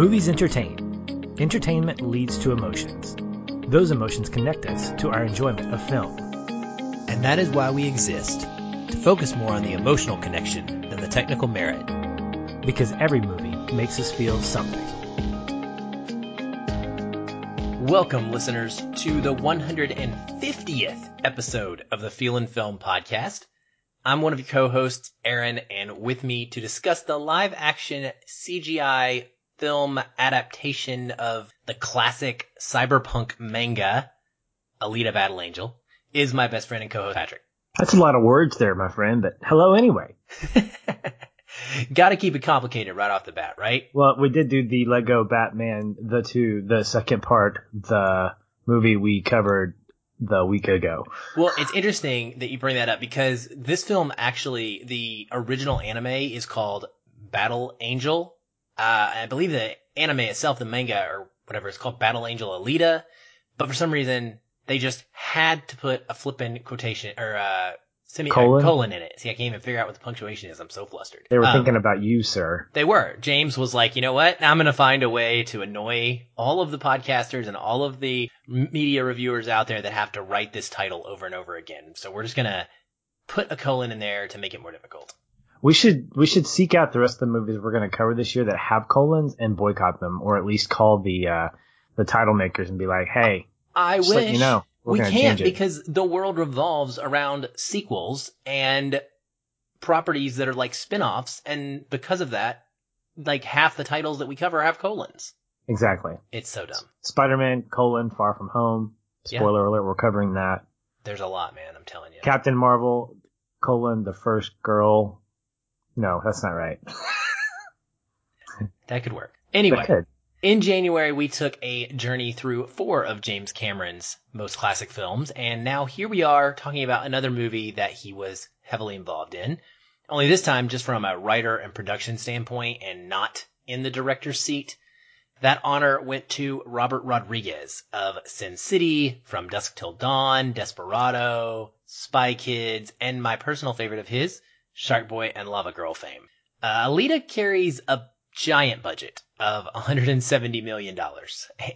Movies entertain. Entertainment leads to emotions. Those emotions connect us to our enjoyment of film. And that is why we exist to focus more on the emotional connection than the technical merit. Because every movie makes us feel something. Welcome, listeners, to the 150th episode of the Feel and Film podcast. I'm one of your co-hosts, Aaron, and with me to discuss the live action CGI film adaptation of the classic cyberpunk manga, Alita Battle Angel, is my best friend and co-host, Patrick. That's a lot of words there, my friend, but hello anyway. Gotta keep it complicated right off the bat, right? Well, we did do the Lego Batman, the two, the second part, the movie we covered the week ago. Well, it's interesting that you bring that up because this film actually, the original anime is called Battle Angel. Uh, I believe the anime itself, the manga or whatever, is called Battle Angel Alita. But for some reason, they just had to put a flippin' quotation or uh, semi Colon? colon in it. See, I can't even figure out what the punctuation is. I'm so flustered. They were Um, thinking about you, sir. They were. James was like, you know what? I'm going to find a way to annoy all of the podcasters and all of the media reviewers out there that have to write this title over and over again. So we're just going to put a colon in there to make it more difficult. We should we should seek out the rest of the movies we're going to cover this year that have colons and boycott them, or at least call the uh, the title makers and be like, "Hey, I wish you know we can't because the world revolves around sequels and properties that are like spin-offs. And because of that, like half the titles that we cover have colons. exactly. It's so dumb. Spider-Man colon Far From Home. Yeah. Spoiler alert, we're covering that. There's a lot, man. I'm telling you. Captain Marvel colon the first girl. No, that's not right. That could work. Anyway. Could. In January, we took a journey through four of James Cameron's most classic films, and now here we are talking about another movie that he was heavily involved in. Only this time just from a writer and production standpoint and not in the director's seat. That honor went to Robert Rodriguez of Sin City, From Dusk Till Dawn, Desperado, Spy Kids, and my personal favorite of his, Shark Boy and Lava Girl fame. Uh, Alita carries a giant budget of $170 million.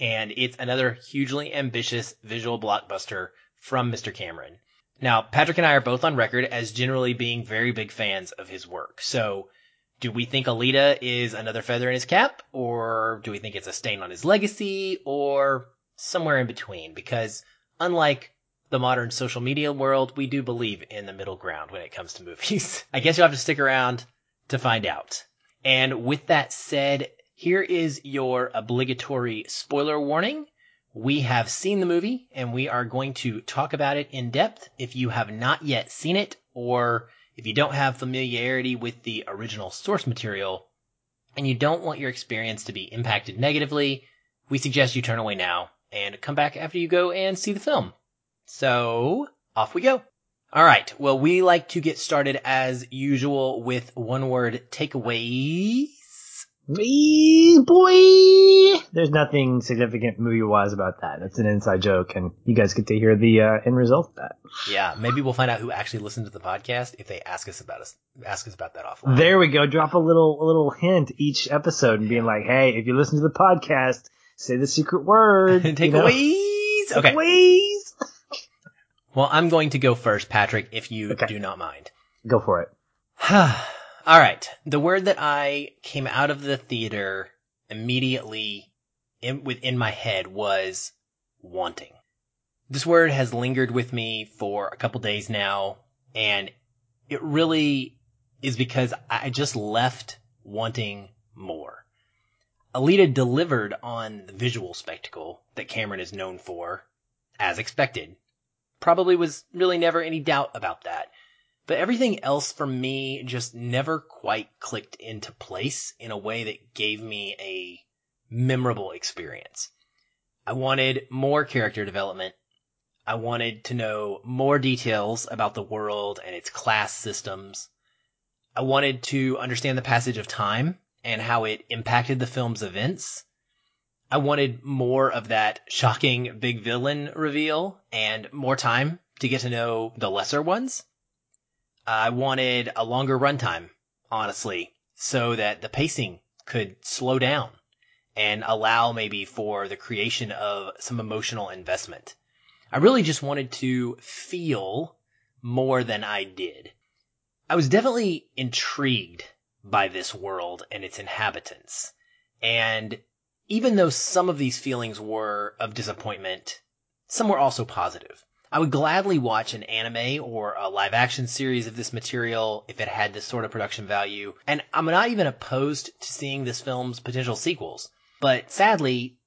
And it's another hugely ambitious visual blockbuster from Mr. Cameron. Now, Patrick and I are both on record as generally being very big fans of his work. So, do we think Alita is another feather in his cap? Or do we think it's a stain on his legacy? Or somewhere in between? Because unlike the modern social media world, we do believe in the middle ground when it comes to movies. I guess you'll have to stick around to find out. And with that said, here is your obligatory spoiler warning. We have seen the movie and we are going to talk about it in depth. If you have not yet seen it or if you don't have familiarity with the original source material and you don't want your experience to be impacted negatively, we suggest you turn away now and come back after you go and see the film. So, off we go. All right. Well, we like to get started as usual with one word takeaways. Wee boy. There's nothing significant movie wise about that. It's an inside joke, and you guys get to hear the uh, end result of that. Yeah, maybe we'll find out who actually listened to the podcast if they ask us about us ask us about that offline. There we go. Drop a little a little hint each episode and being like, "Hey, if you listen to the podcast, say the secret word." you know? takeaways. Okay. Takeaways. Well, I'm going to go first, Patrick, if you Okay. do not mind. Go for it. All right. The word that I came out of the theater immediately in, within my head was wanting. This word has lingered with me for a couple days now, and it really is because I just left wanting more. Alita delivered on the visual spectacle that Cameron is known for, as expected. Probably was really never any doubt about that. But everything else for me just never quite clicked into place in a way that gave me a memorable experience. I wanted more character development. I wanted to know more details about the world and its class systems. I wanted to understand the passage of time and how it impacted the film's events. I wanted more of that shocking big villain reveal and more time to get to know the lesser ones. I wanted a longer runtime, honestly, so that the pacing could slow down and allow maybe for the creation of some emotional investment. I really just wanted to feel more than I did. I was definitely intrigued by this world and its inhabitants. And even though some of these feelings were of disappointment, some were also positive. I would gladly watch an anime or a live action series of this material if it had this sort of production value. And I'm not even opposed to seeing this film's potential sequels. But sadly,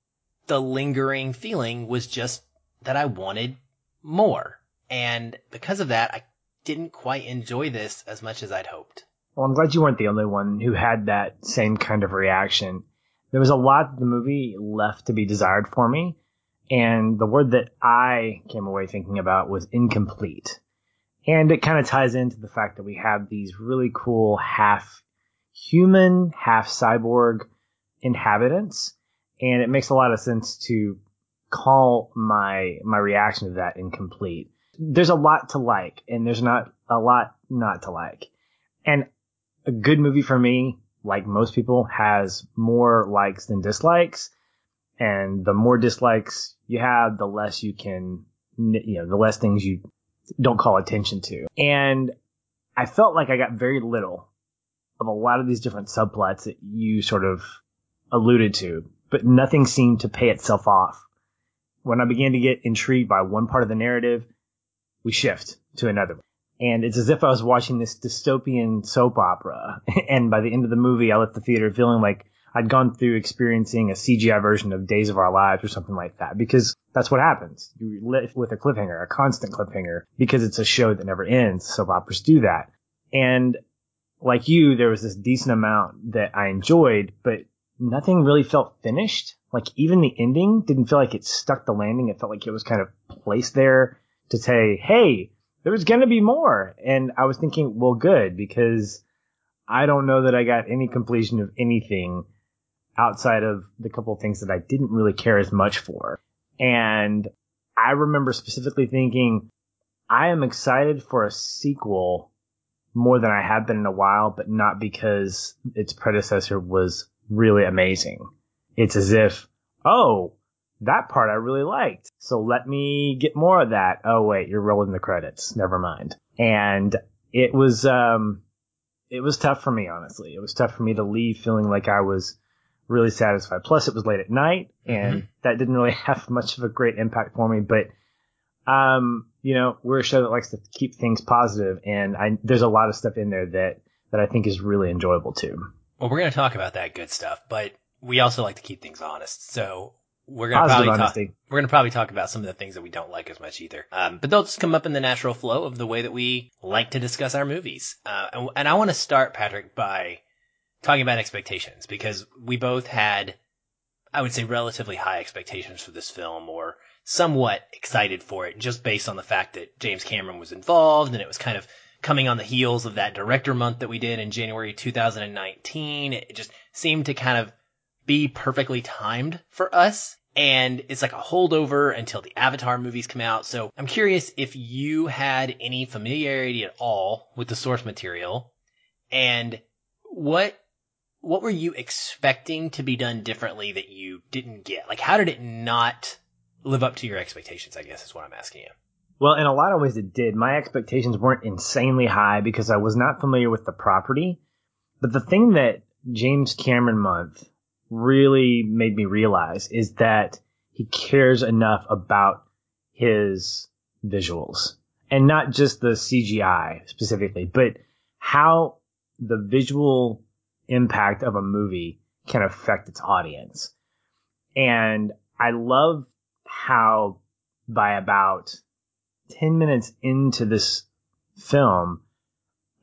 the lingering feeling was just that I wanted more. And because of that, I didn't quite enjoy this as much as I'd hoped. Well, I'm glad you weren't the only one who had that same kind of reaction. There was a lot of the movie left to be desired for me, and the word that I came away thinking about was incomplete. And it kind of ties into the fact that we have these really cool half human, half cyborg inhabitants. And it makes a lot of sense to call my, my reaction to that incomplete. There's a lot to like and there's not a lot not to like. And a good movie for me, like most people, has more likes than dislikes and the more dislikes you have, the less you can, you know, the less things you don't call attention to. And I felt like I got very little of a lot of these different subplots that you sort of alluded to, but nothing seemed to pay itself off. When I began to get intrigued by one part of the narrative, we shift to another. And it's as if I was watching this dystopian soap opera. And by the end of the movie, I left the theater feeling like I'd gone through experiencing a CGI version of Days of Our Lives or something like that because that's what happens. You live with a cliffhanger, a constant cliffhanger because it's a show that never ends. Soap operas do that. And like you, there was this decent amount that I enjoyed, but nothing really felt finished. Like even the ending didn't feel like it stuck the landing. It felt like it was kind of placed there to say, Hey, there was going to be more. And I was thinking, well, good because I don't know that I got any completion of anything outside of the couple of things that I didn't really care as much for. And I remember specifically thinking, I am excited for a sequel more than I have been in a while, but not because its predecessor was really amazing. It's as if, oh, that part I really liked. So let me get more of that. Oh wait, you're rolling the credits. Never mind. And it was, um, it was tough for me, honestly. It was tough for me to leave feeling like I was really satisfied. Plus, it was late at night, and mm-hmm. that didn't really have much of a great impact for me. But, um, you know, we're a show that likes to keep things positive, and I, there's a lot of stuff in there that that I think is really enjoyable too. Well, we're going to talk about that good stuff, but we also like to keep things honest. So we're gonna probably talk, we're gonna probably talk about some of the things that we don't like as much either. Um, but they'll just come up in the natural flow of the way that we like to discuss our movies. Uh, and, and I want to start, Patrick, by talking about expectations because we both had, I would say, relatively high expectations for this film or somewhat excited for it just based on the fact that James Cameron was involved and it was kind of coming on the heels of that director month that we did in January 2019. It just seemed to kind of be perfectly timed for us. And it's like a holdover until the Avatar movies come out. So I'm curious if you had any familiarity at all with the source material and what what were you expecting to be done differently that you didn't get? Like, how did it not live up to your expectations? I guess is what I'm asking you. Well, in a lot of ways, it did. My expectations weren't insanely high because I was not familiar with the property. But the thing that James Cameron month really made me realize is that he cares enough about his visuals and not just the CGI specifically, but how the visual impact of a movie can affect its audience. And I love how by about 10 minutes into this film,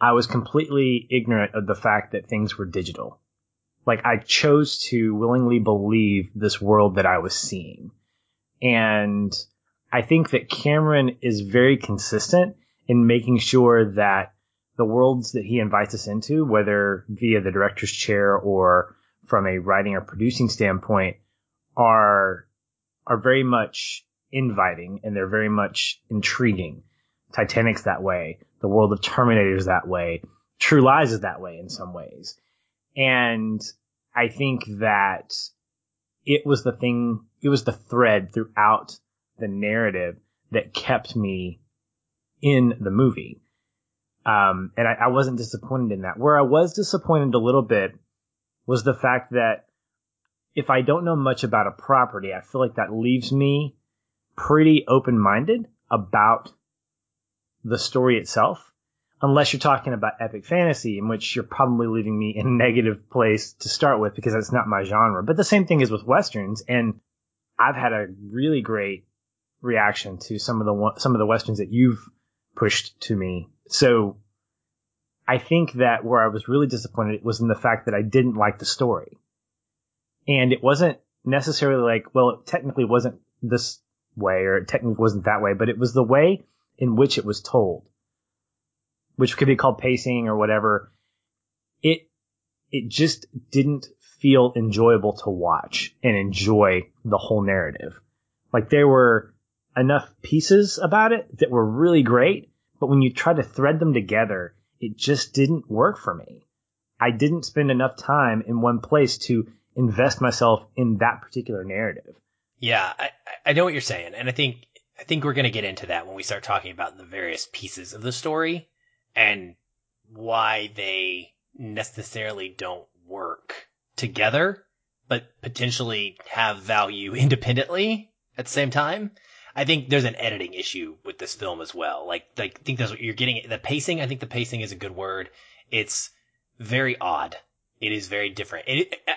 I was completely ignorant of the fact that things were digital. Like I chose to willingly believe this world that I was seeing. And I think that Cameron is very consistent in making sure that the worlds that he invites us into, whether via the director's chair or from a writing or producing standpoint, are are very much inviting and they're very much intriguing. Titanic's that way. The world of Terminator's that way. True Lies is that way in some ways. And I think that it was the thing, it was the thread throughout the narrative that kept me in the movie. Um, and I, I wasn't disappointed in that. Where I was disappointed a little bit was the fact that if I don't know much about a property, I feel like that leaves me pretty open minded about the story itself. Unless you're talking about epic fantasy, in which you're probably leaving me in a negative place to start with because that's not my genre. But the same thing is with westerns, and I've had a really great reaction to some of the some of the westerns that you've pushed to me. So I think that where I was really disappointed was in the fact that I didn't like the story. And it wasn't necessarily like, well, it technically wasn't this way or it technically wasn't that way, but it was the way in which it was told, which could be called pacing or whatever. It, it just didn't feel enjoyable to watch and enjoy the whole narrative. Like there were enough pieces about it that were really great, but when you try to thread them together, it just didn't work for me. I didn't spend enough time in one place to invest myself in that particular narrative. Yeah, I, I know what you're saying, and I think I think we're gonna get into that when we start talking about the various pieces of the story and why they necessarily don't work together, but potentially have value independently at the same time. I think there's an editing issue with this film as well. Like, like I think that's what you're getting. The pacing, I think the pacing is a good word. It's very odd. It is very different. It, uh,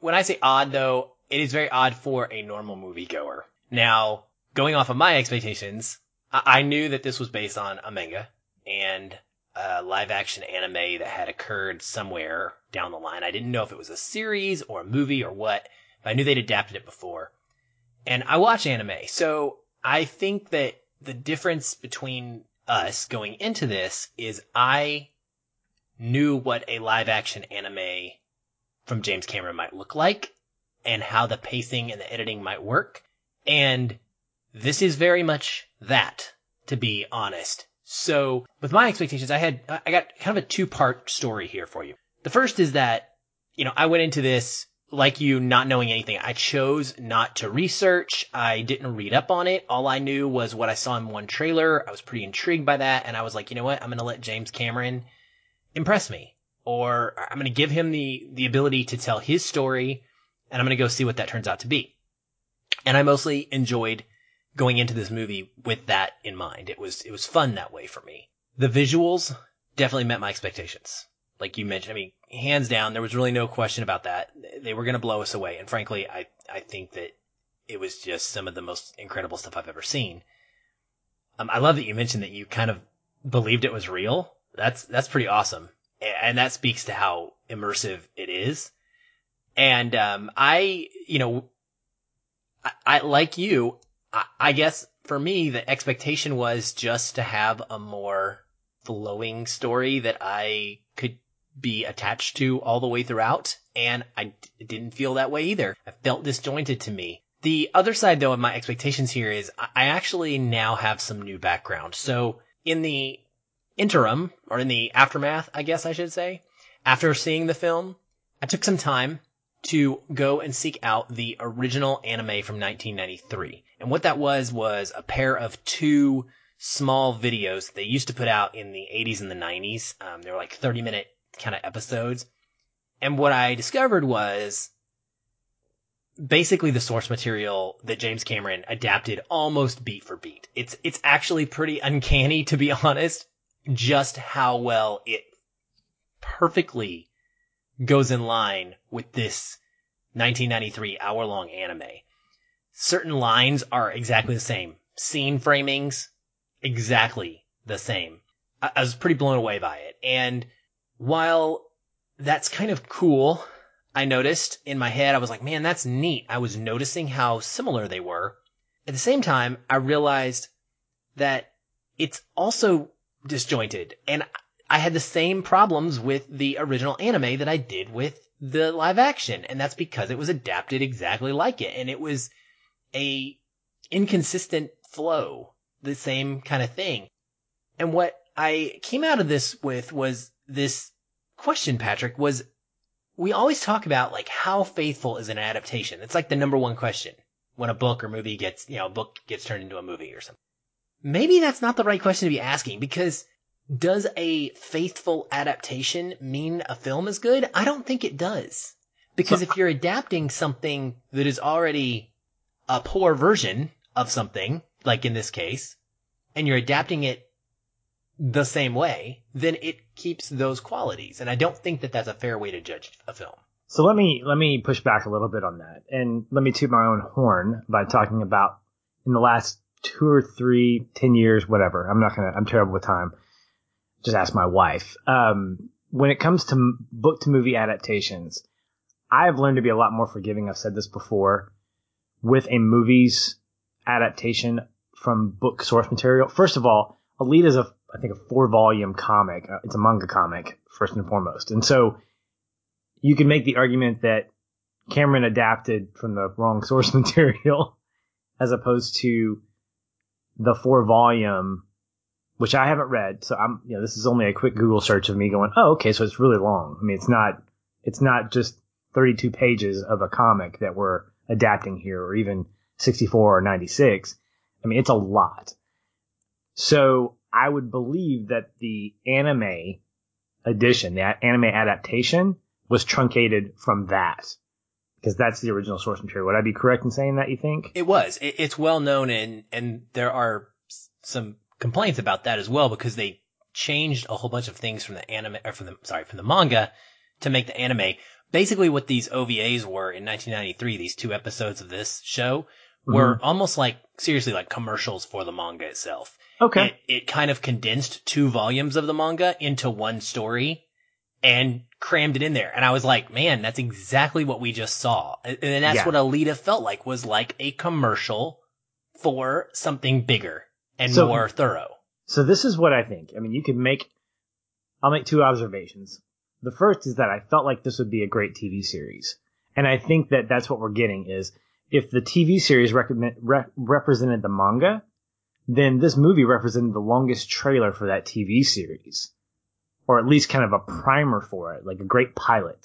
when I say odd though, it is very odd for a normal moviegoer. Now, going off of my expectations, I, I knew that this was based on a manga and a live action anime that had occurred somewhere down the line. I didn't know if it was a series or a movie or what, but I knew they'd adapted it before. And I watch anime, so I think that the difference between us going into this is I knew what a live action anime from James Cameron might look like and how the pacing and the editing might work. And this is very much that, to be honest. So with my expectations, I had, I got kind of a two part story here for you. The first is that, you know, I went into this like you not knowing anything. I chose not to research. I didn't read up on it. All I knew was what I saw in one trailer. I was pretty intrigued by that. And I was like, you know what? I'm going to let James Cameron impress me or I'm going to give him the, the ability to tell his story and I'm going to go see what that turns out to be. And I mostly enjoyed going into this movie with that in mind. It was, it was fun that way for me. The visuals definitely met my expectations. Like you mentioned, I mean, hands down, there was really no question about that. They were going to blow us away. And frankly, I, I think that it was just some of the most incredible stuff I've ever seen. Um, I love that you mentioned that you kind of believed it was real. That's, that's pretty awesome. And that speaks to how immersive it is. And, um, I, you know, I, I like you, I, guess for me, the expectation was just to have a more flowing story that I could be attached to all the way throughout. And I d- didn't feel that way either. I felt disjointed to me. The other side though of my expectations here is I actually now have some new background. So in the interim, or in the aftermath, I guess I should say, after seeing the film, I took some time to go and seek out the original anime from 1993. And what that was was a pair of two small videos they used to put out in the 80s and the 90s. Um, they were like 30 minute kind of episodes. And what I discovered was basically the source material that James Cameron adapted almost beat for beat. It's, it's actually pretty uncanny to be honest, just how well it perfectly goes in line with this 1993 hour long anime. Certain lines are exactly the same. Scene framings, exactly the same. I, I was pretty blown away by it. And while that's kind of cool, I noticed in my head, I was like, man, that's neat. I was noticing how similar they were. At the same time, I realized that it's also disjointed. And I had the same problems with the original anime that I did with the live action. And that's because it was adapted exactly like it. And it was a inconsistent flow, the same kind of thing. And what I came out of this with was this question, Patrick, was we always talk about like how faithful is an adaptation. It's like the number one question when a book or movie gets, you know, a book gets turned into a movie or something. Maybe that's not the right question to be asking because does a faithful adaptation mean a film is good? I don't think it does. Because if you're adapting something that is already a poor version of something, like in this case, and you're adapting it the same way, then it keeps those qualities. And I don't think that that's a fair way to judge a film. So let me let me push back a little bit on that, and let me toot my own horn by talking about in the last two or three, ten years, whatever. I'm not gonna. I'm terrible with time. Just ask my wife. Um, when it comes to book to movie adaptations, I've learned to be a lot more forgiving. I've said this before with a movie's adaptation from book source material. First of all, Alita is a I think a four volume comic. Uh, it's a manga comic first and foremost, and so you can make the argument that Cameron adapted from the wrong source material as opposed to the four volume, which I haven't read. So I'm, you know, this is only a quick Google search of me going, oh, okay, so it's really long. I mean, it's not, it's not just 32 pages of a comic that we're adapting here or even 64 or 96. I mean, it's a lot. So I would believe that the anime edition, the anime adaptation was truncated from that because that's the original source material. Would I be correct in saying that? You think it was? It, it's well known, and and there are some complaints about that as well because they changed a whole bunch of things from the anime or from the sorry from the manga to make the anime. Basically, what these OVAs were in 1993, these two episodes of this show were mm-hmm. almost like seriously like commercials for the manga itself. Okay. It, it kind of condensed two volumes of the manga into one story and crammed it in there. And I was like, man, that's exactly what we just saw. And that's yeah. what Alita felt like was like a commercial for something bigger and so, more thorough. So this is what I think. I mean, you could make, I'll make two observations. The first is that I felt like this would be a great TV series. And I think that that's what we're getting is if the TV series re- represented the manga, then this movie represented the longest trailer for that TV series or at least kind of a primer for it, like a great pilot.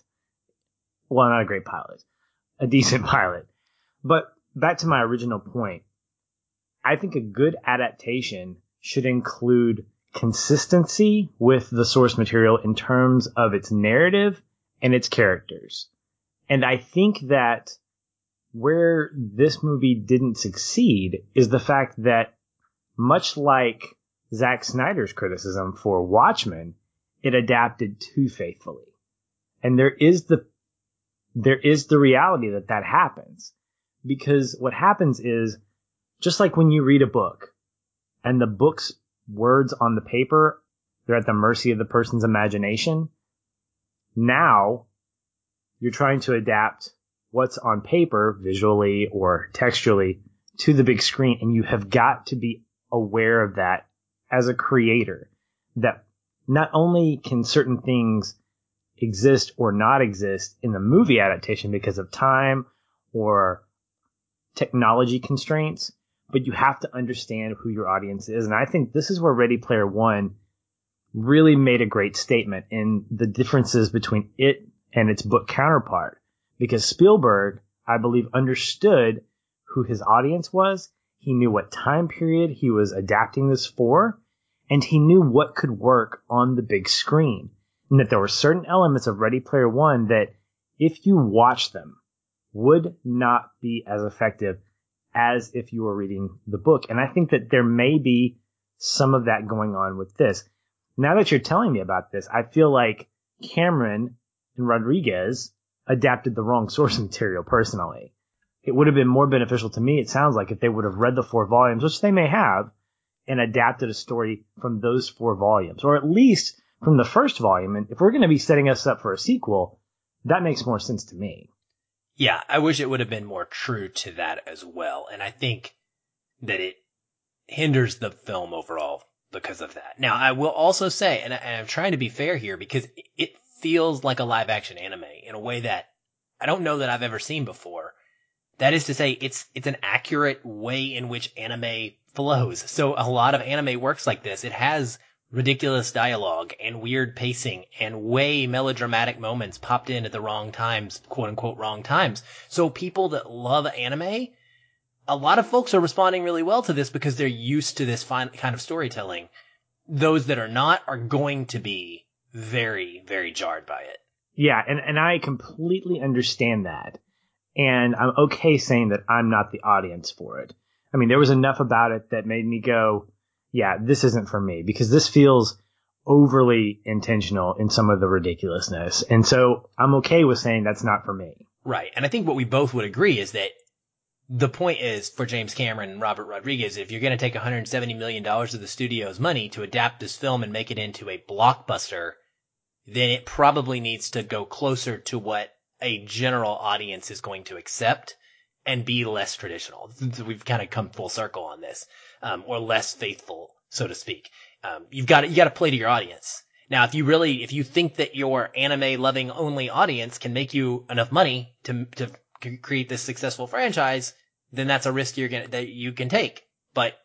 Well, not a great pilot, a decent pilot. But back to my original point, I think a good adaptation should include consistency with the source material in terms of its narrative and its characters. And I think that where this movie didn't succeed is the fact that much like Zack Snyder's criticism for Watchmen, it adapted too faithfully. And there is the, there is the reality that that happens because what happens is just like when you read a book and the book's words on the paper, they're at the mercy of the person's imagination. Now you're trying to adapt what's on paper visually or textually to the big screen and you have got to be aware of that as a creator that not only can certain things exist or not exist in the movie adaptation because of time or technology constraints, but you have to understand who your audience is. And I think this is where Ready Player One really made a great statement in the differences between it and its book counterpart. Because Spielberg, I believe, understood who his audience was. He knew what time period he was adapting this for and he knew what could work on the big screen. And that there were certain elements of Ready Player One that, if you watch them, would not be as effective as if you were reading the book. And I think that there may be some of that going on with this. Now that you're telling me about this, I feel like Cameron and Rodriguez adapted the wrong source material personally. It would have been more beneficial to me, it sounds like, if they would have read the four volumes, which they may have, and adapted a story from those four volumes, or at least from the first volume. And if we're going to be setting us up for a sequel, that makes more sense to me. Yeah, I wish it would have been more true to that as well. And I think that it hinders the film overall because of that. Now, I will also say, and, I, am trying to be fair here because it feels like a live action anime in a way that I don't know that I've ever seen before. That is to say, it's, it's an accurate way in which anime flows. So a lot of anime works like this. It has ridiculous dialogue and weird pacing and way melodramatic moments popped in at the wrong times, quote unquote wrong times. So people that love anime, a lot of folks are responding really well to this because they're used to this fine, kind of storytelling. Those that are not are going to be very, very jarred by it. Yeah, and, and I completely understand that. And I'm okay saying that I'm not the audience for it. I mean, there was enough about it that made me go, yeah, this isn't for me because this feels overly intentional in some of the ridiculousness. And so I'm okay with saying that's not for me. Right. And I think what we both would agree is that the point is for James Cameron and Robert Rodriguez, if you're going to take $170 million of the studio's money to adapt this film and make it into a blockbuster, then it probably needs to go closer to what a general audience is going to accept and be less traditional. We've kind of come full circle on this, um, or less faithful, so to speak. Um, you've got to, you got to play to your audience. Now, if you really, if you think that your anime loving only audience can make you enough money to, to create this successful franchise, then that's a risk you're gonna, that you can take. But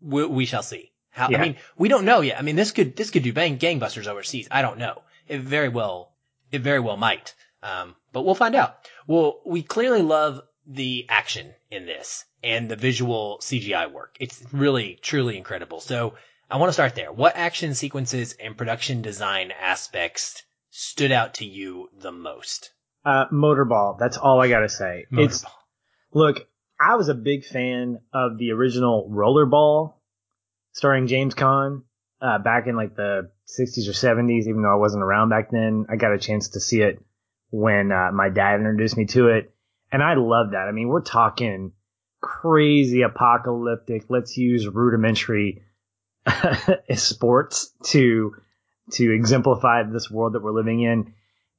we, we shall see. How, yeah. I mean, we don't know yet. I mean, this could, this could do bang gangbusters overseas. I don't know. It very well, it very well might. Um, but we'll find out. Well, we clearly love the action in this and the visual CGI work. It's really, truly incredible. So I want to start there. What action sequences and production design aspects stood out to you the most? Uh, Motorball. That's all I gotta say. Motorball. It's look. I was a big fan of the original Rollerball, starring James Caan, uh, back in like the 60s or 70s. Even though I wasn't around back then, I got a chance to see it when uh, my dad introduced me to it, and I love that. I mean, we're talking crazy apocalyptic. Let's use rudimentary sports to to exemplify this world that we're living in.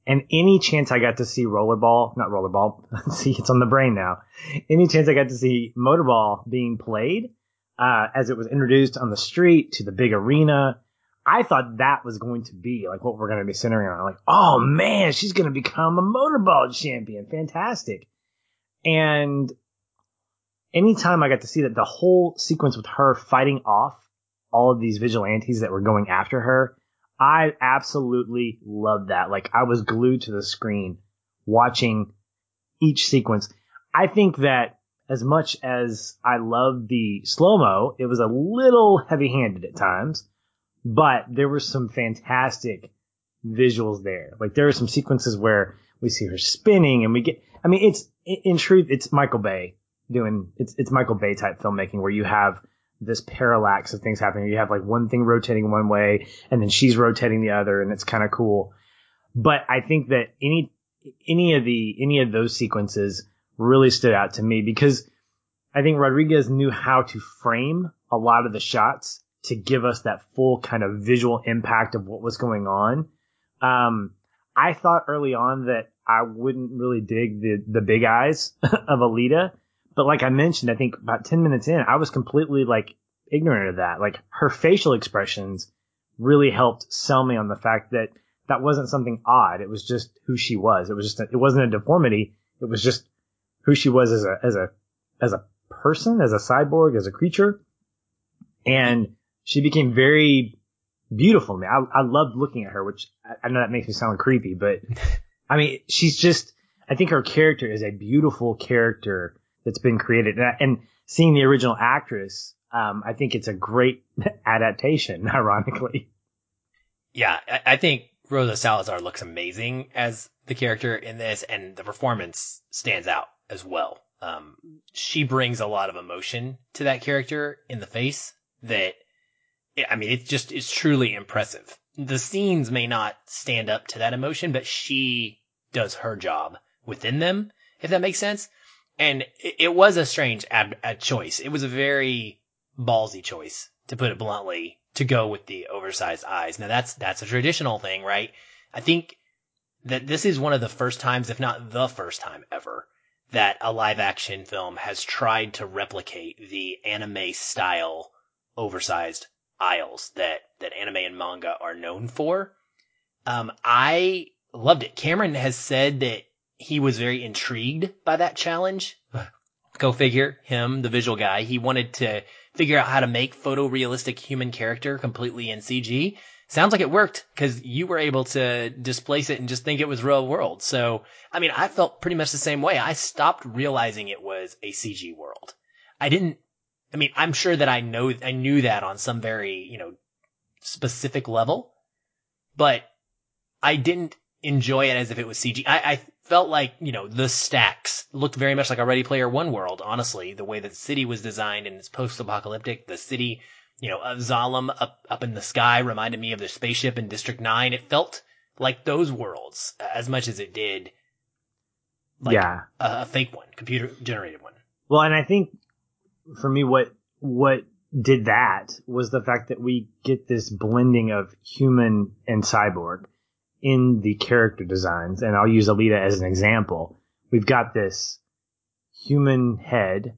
And any chance I got to see rollerball, not rollerball, see it's on the brain now. Any chance I got to see motorball being played uh, as it was introduced on the street to the big arena, I thought that was going to be like what we're going to be centering on. Like, oh man, she's going to become a motorball champion. Fantastic. And anytime I got to see that the whole sequence with her fighting off all of these vigilantes that were going after her, I absolutely loved that. Like I was glued to the screen watching each sequence. I think that as much as I love the slow mo, it was a little heavy handed at times, but there were some fantastic visuals there. Like there were some sequences where we see her spinning and we get, I mean, it's, in truth, it's Michael Bay doing, it's, it's Michael Bay type filmmaking where you have this parallax of things happening. You have like one thing rotating one way and then she's rotating the other and it's kind of cool. But I think that any, any of the, any of those sequences really stood out to me because I think Rodriguez knew how to frame a lot of the shots to give us that full kind of visual impact of what was going on. Um, I thought early on that I wouldn't really dig the, the big eyes of Alita but like I mentioned, I think about 10 minutes in, I was completely like ignorant of that. Like her facial expressions really helped sell me on the fact that that wasn't something odd. It was just who she was. It was just, a, it wasn't a deformity. It was just who she was as a, as a, as a person, as a cyborg, as a creature. And she became very beautiful to me. I, I loved looking at her, which I, I know that makes me sound creepy, but I mean, she's just, I think her character is a beautiful character that's been created. And, and seeing the original actress, um, I think it's a great adaptation, ironically. Yeah, I, I think Rosa Salazar looks amazing as the character in this, and the performance stands out as well. Um, she brings a lot of emotion to that character in the face that, I mean, it's just, it's truly impressive. The scenes may not stand up to that emotion, but she does her job within them, if that makes sense. And it, was a strange ab- choice. It was a very ballsy choice, to put it bluntly, to go with the oversized eyes. Now that's, that's a traditional thing, right? I think that this is one of the first times, if not the first time ever, that a live action film has tried to replicate the anime style oversized aisles that, that anime and manga are known for. Um, I loved it. Cameron has said that he was very intrigued by that challenge. Go figure, him, the visual guy, he wanted to figure out how to make photorealistic human character completely in CG. Sounds like it worked because you were able to displace it and just think it was real world. So, I mean, I felt pretty much the same way. I stopped realizing it was a CG world. I didn't, I mean, I'm sure that I know, I knew that on some very, you know, specific level, but I didn't enjoy it as if it was CG. I, I felt like, you know, the stacks looked very much like a Ready Player One world, honestly. The way that the city was designed and it's post-apocalyptic, the city, you know, of Zalem up, up in the sky reminded me of the spaceship in District 9. It felt like those worlds as much as it did like yeah. a, a fake one, computer generated one. Well, and I think for me, what, what did that was the fact that we get this blending of human and cyborg in the character designs, and I'll use Alita as an example. We've got this human head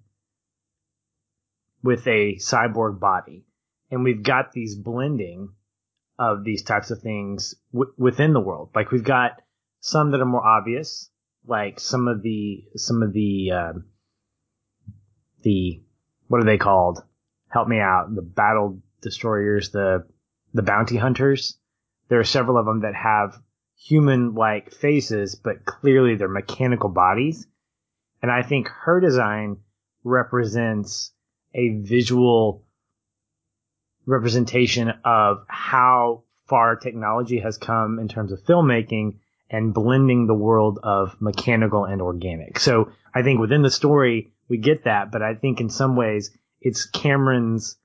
with a cyborg body, and we've got these blending of these types of things w- within the world. Like we've got some that are more obvious, like some of the some of the uh, the what are they called? Help me out. The battle destroyers, the the bounty hunters there are several of them that have human like faces, but clearly they're mechanical bodies. And I think her design represents a visual representation of how far technology has come in terms of filmmaking and blending the world of mechanical and organic. So I think within the story, we get that, but I think in some ways it's Cameron's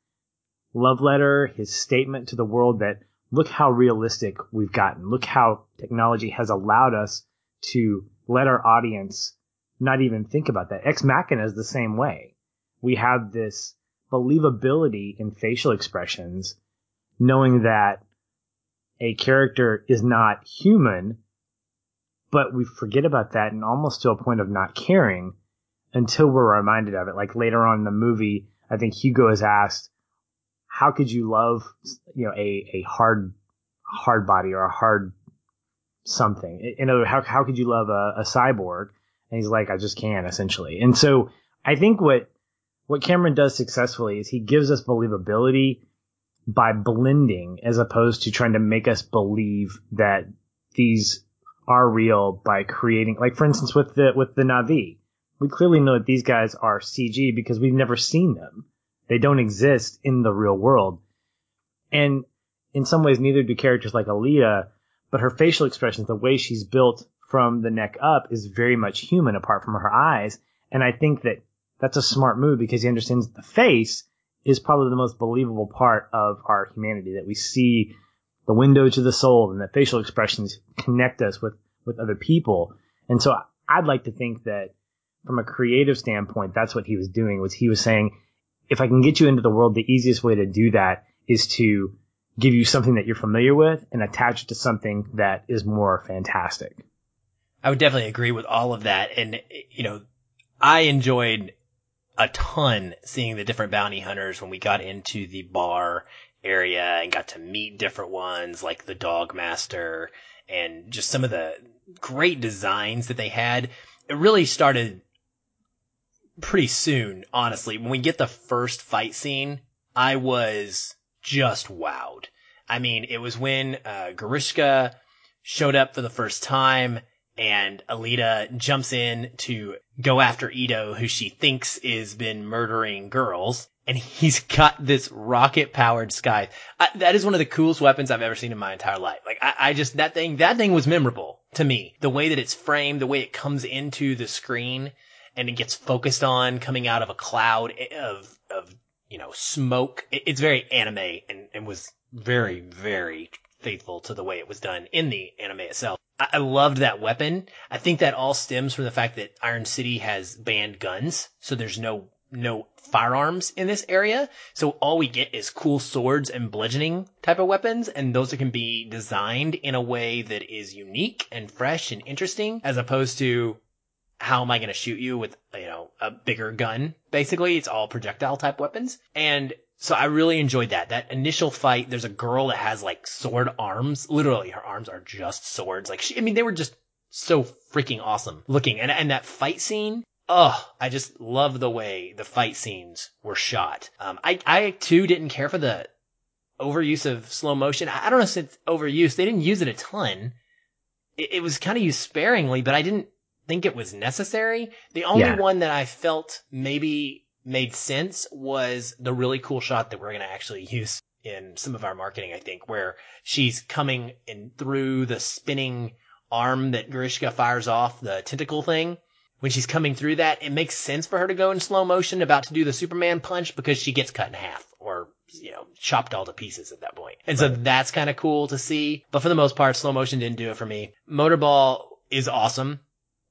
love letter, his statement to the world that look how realistic we've gotten. Look how technology has allowed us to let our audience not even think about that. Ex Machina is the same way. We have this believability in facial expressions, knowing that a character is not human, but we forget about that and almost to a point of not caring until we're reminded of it. Like later on in the movie, I think Hugo is asked, how could you love you know a a hard hard body or a hard something? In other how how could you love a, a cyborg? And he's like, I just can't, essentially. And so I think what what Cameron does successfully is he gives us believability by blending as opposed to trying to make us believe that these are real by creating like for instance with the with the Na'vi. We clearly know that these guys are CG because we've never seen them. They don't exist in the real world. And in some ways, neither do characters like Alita, but her facial expressions, the way she's built from the neck up is very much human apart from her eyes. And I think that that's a smart move because he understands that the face is probably the most believable part of our humanity that we see the window to the soul and that facial expressions connect us with, with other people. And so I'd like to think that from a creative standpoint, that's what he was doing was he was saying, if I can get you into the world, the easiest way to do that is to give you something that you're familiar with and attach it to something that is more fantastic. I would definitely agree with all of that. And, you know, I enjoyed a ton seeing the different bounty hunters when we got into the bar area and got to meet different ones like the dog master and just some of the great designs that they had. It really started pretty soon, honestly. When we get the first fight scene, I was just wowed. I mean, it was when uh, Grewishka showed up for the first time and Alita jumps in to go after Ido, who she thinks is been murdering girls. And he's got this rocket powered sky. I, that is one of the coolest weapons I've ever seen in my entire life. Like, I, I just, that thing, that thing was memorable to me. The way that it's framed, the way it comes into the screen and it gets focused on coming out of a cloud of of you know smoke. It's very anime and, and was very very faithful to the way it was done in the anime itself. I, I loved that weapon. I think that all stems from the fact that Iron City has banned guns, so there's no no firearms in this area. So all we get is cool swords and bludgeoning type of weapons, and those can be designed in a way that is unique and fresh and interesting, as opposed to how am I going to shoot you with, you know, a bigger gun? Basically, it's all projectile type weapons. And so I really enjoyed that. That initial fight, there's a girl that has like sword arms. Literally, her arms are just swords. Like she, I mean, they were just so freaking awesome looking. And, and that fight scene, oh, I just love the way the fight scenes were shot. Um, I, I too didn't care for the overuse of slow motion. I don't know if it's overuse. They didn't use it a ton. It, it was kind of used sparingly, but I didn't think it was necessary. The only Yeah. one that I felt maybe made sense was the really cool shot that we're going to actually use in some of our marketing, I think, where she's coming in through the spinning arm that Grewishka fires off, the tentacle thing. When she's coming through that, it makes sense for her to go in slow motion about to do the Superman punch because she gets cut in half or, you know, chopped all to pieces at that point. And so that's kind of cool to see. But for the most part, slow motion didn't do it for me. Motorball is awesome.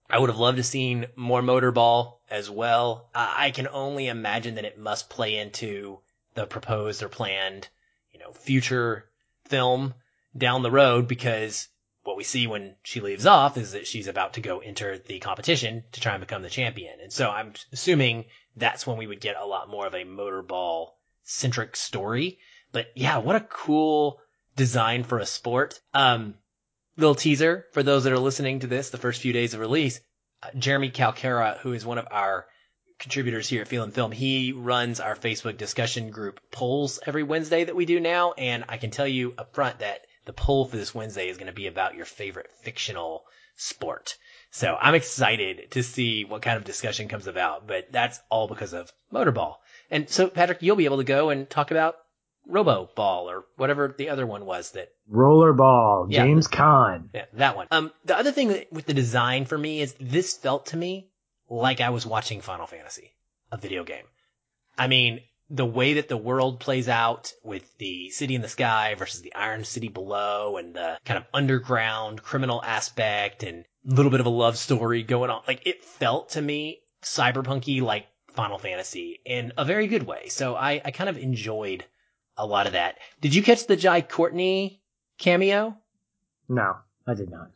I would have loved to seen more Motorball as well. I I can only imagine that it must play into the proposed or planned, you know, future film down the road because what we see when she leaves off is that she's about to go enter the competition to try and become the champion. And so I'm assuming that's when we would get a lot more of a motorball centric story. But yeah, what a cool design for a sport. Um, little teaser for those that are listening to this the first few days of release. Uh, Jeremy Calcara, who is one of our contributors here at Feel and Film, he runs our Facebook discussion group polls every Wednesday that we do now. And I can tell you up front that the poll for this Wednesday is going to be about your favorite fictional sport. So I'm excited to see what kind of discussion comes about, but that's all because of Motorball. And so Patrick, you'll be able to go and talk about Robo Ball or whatever the other one was that Rollerball, Yeah. James Caan. yeah, that one. Um, the other thing that, with the design for me is this felt to me like I was watching Final Fantasy, a video game. I mean, the way that the world plays out with the city in the sky versus the Iron City below and the kind of underground criminal aspect and a little bit of a love story going on. Like it felt to me cyberpunky like Final Fantasy in a very good way. So I, I kind of enjoyed a lot of that. Did you catch the Jai Courtney cameo? No, I did not.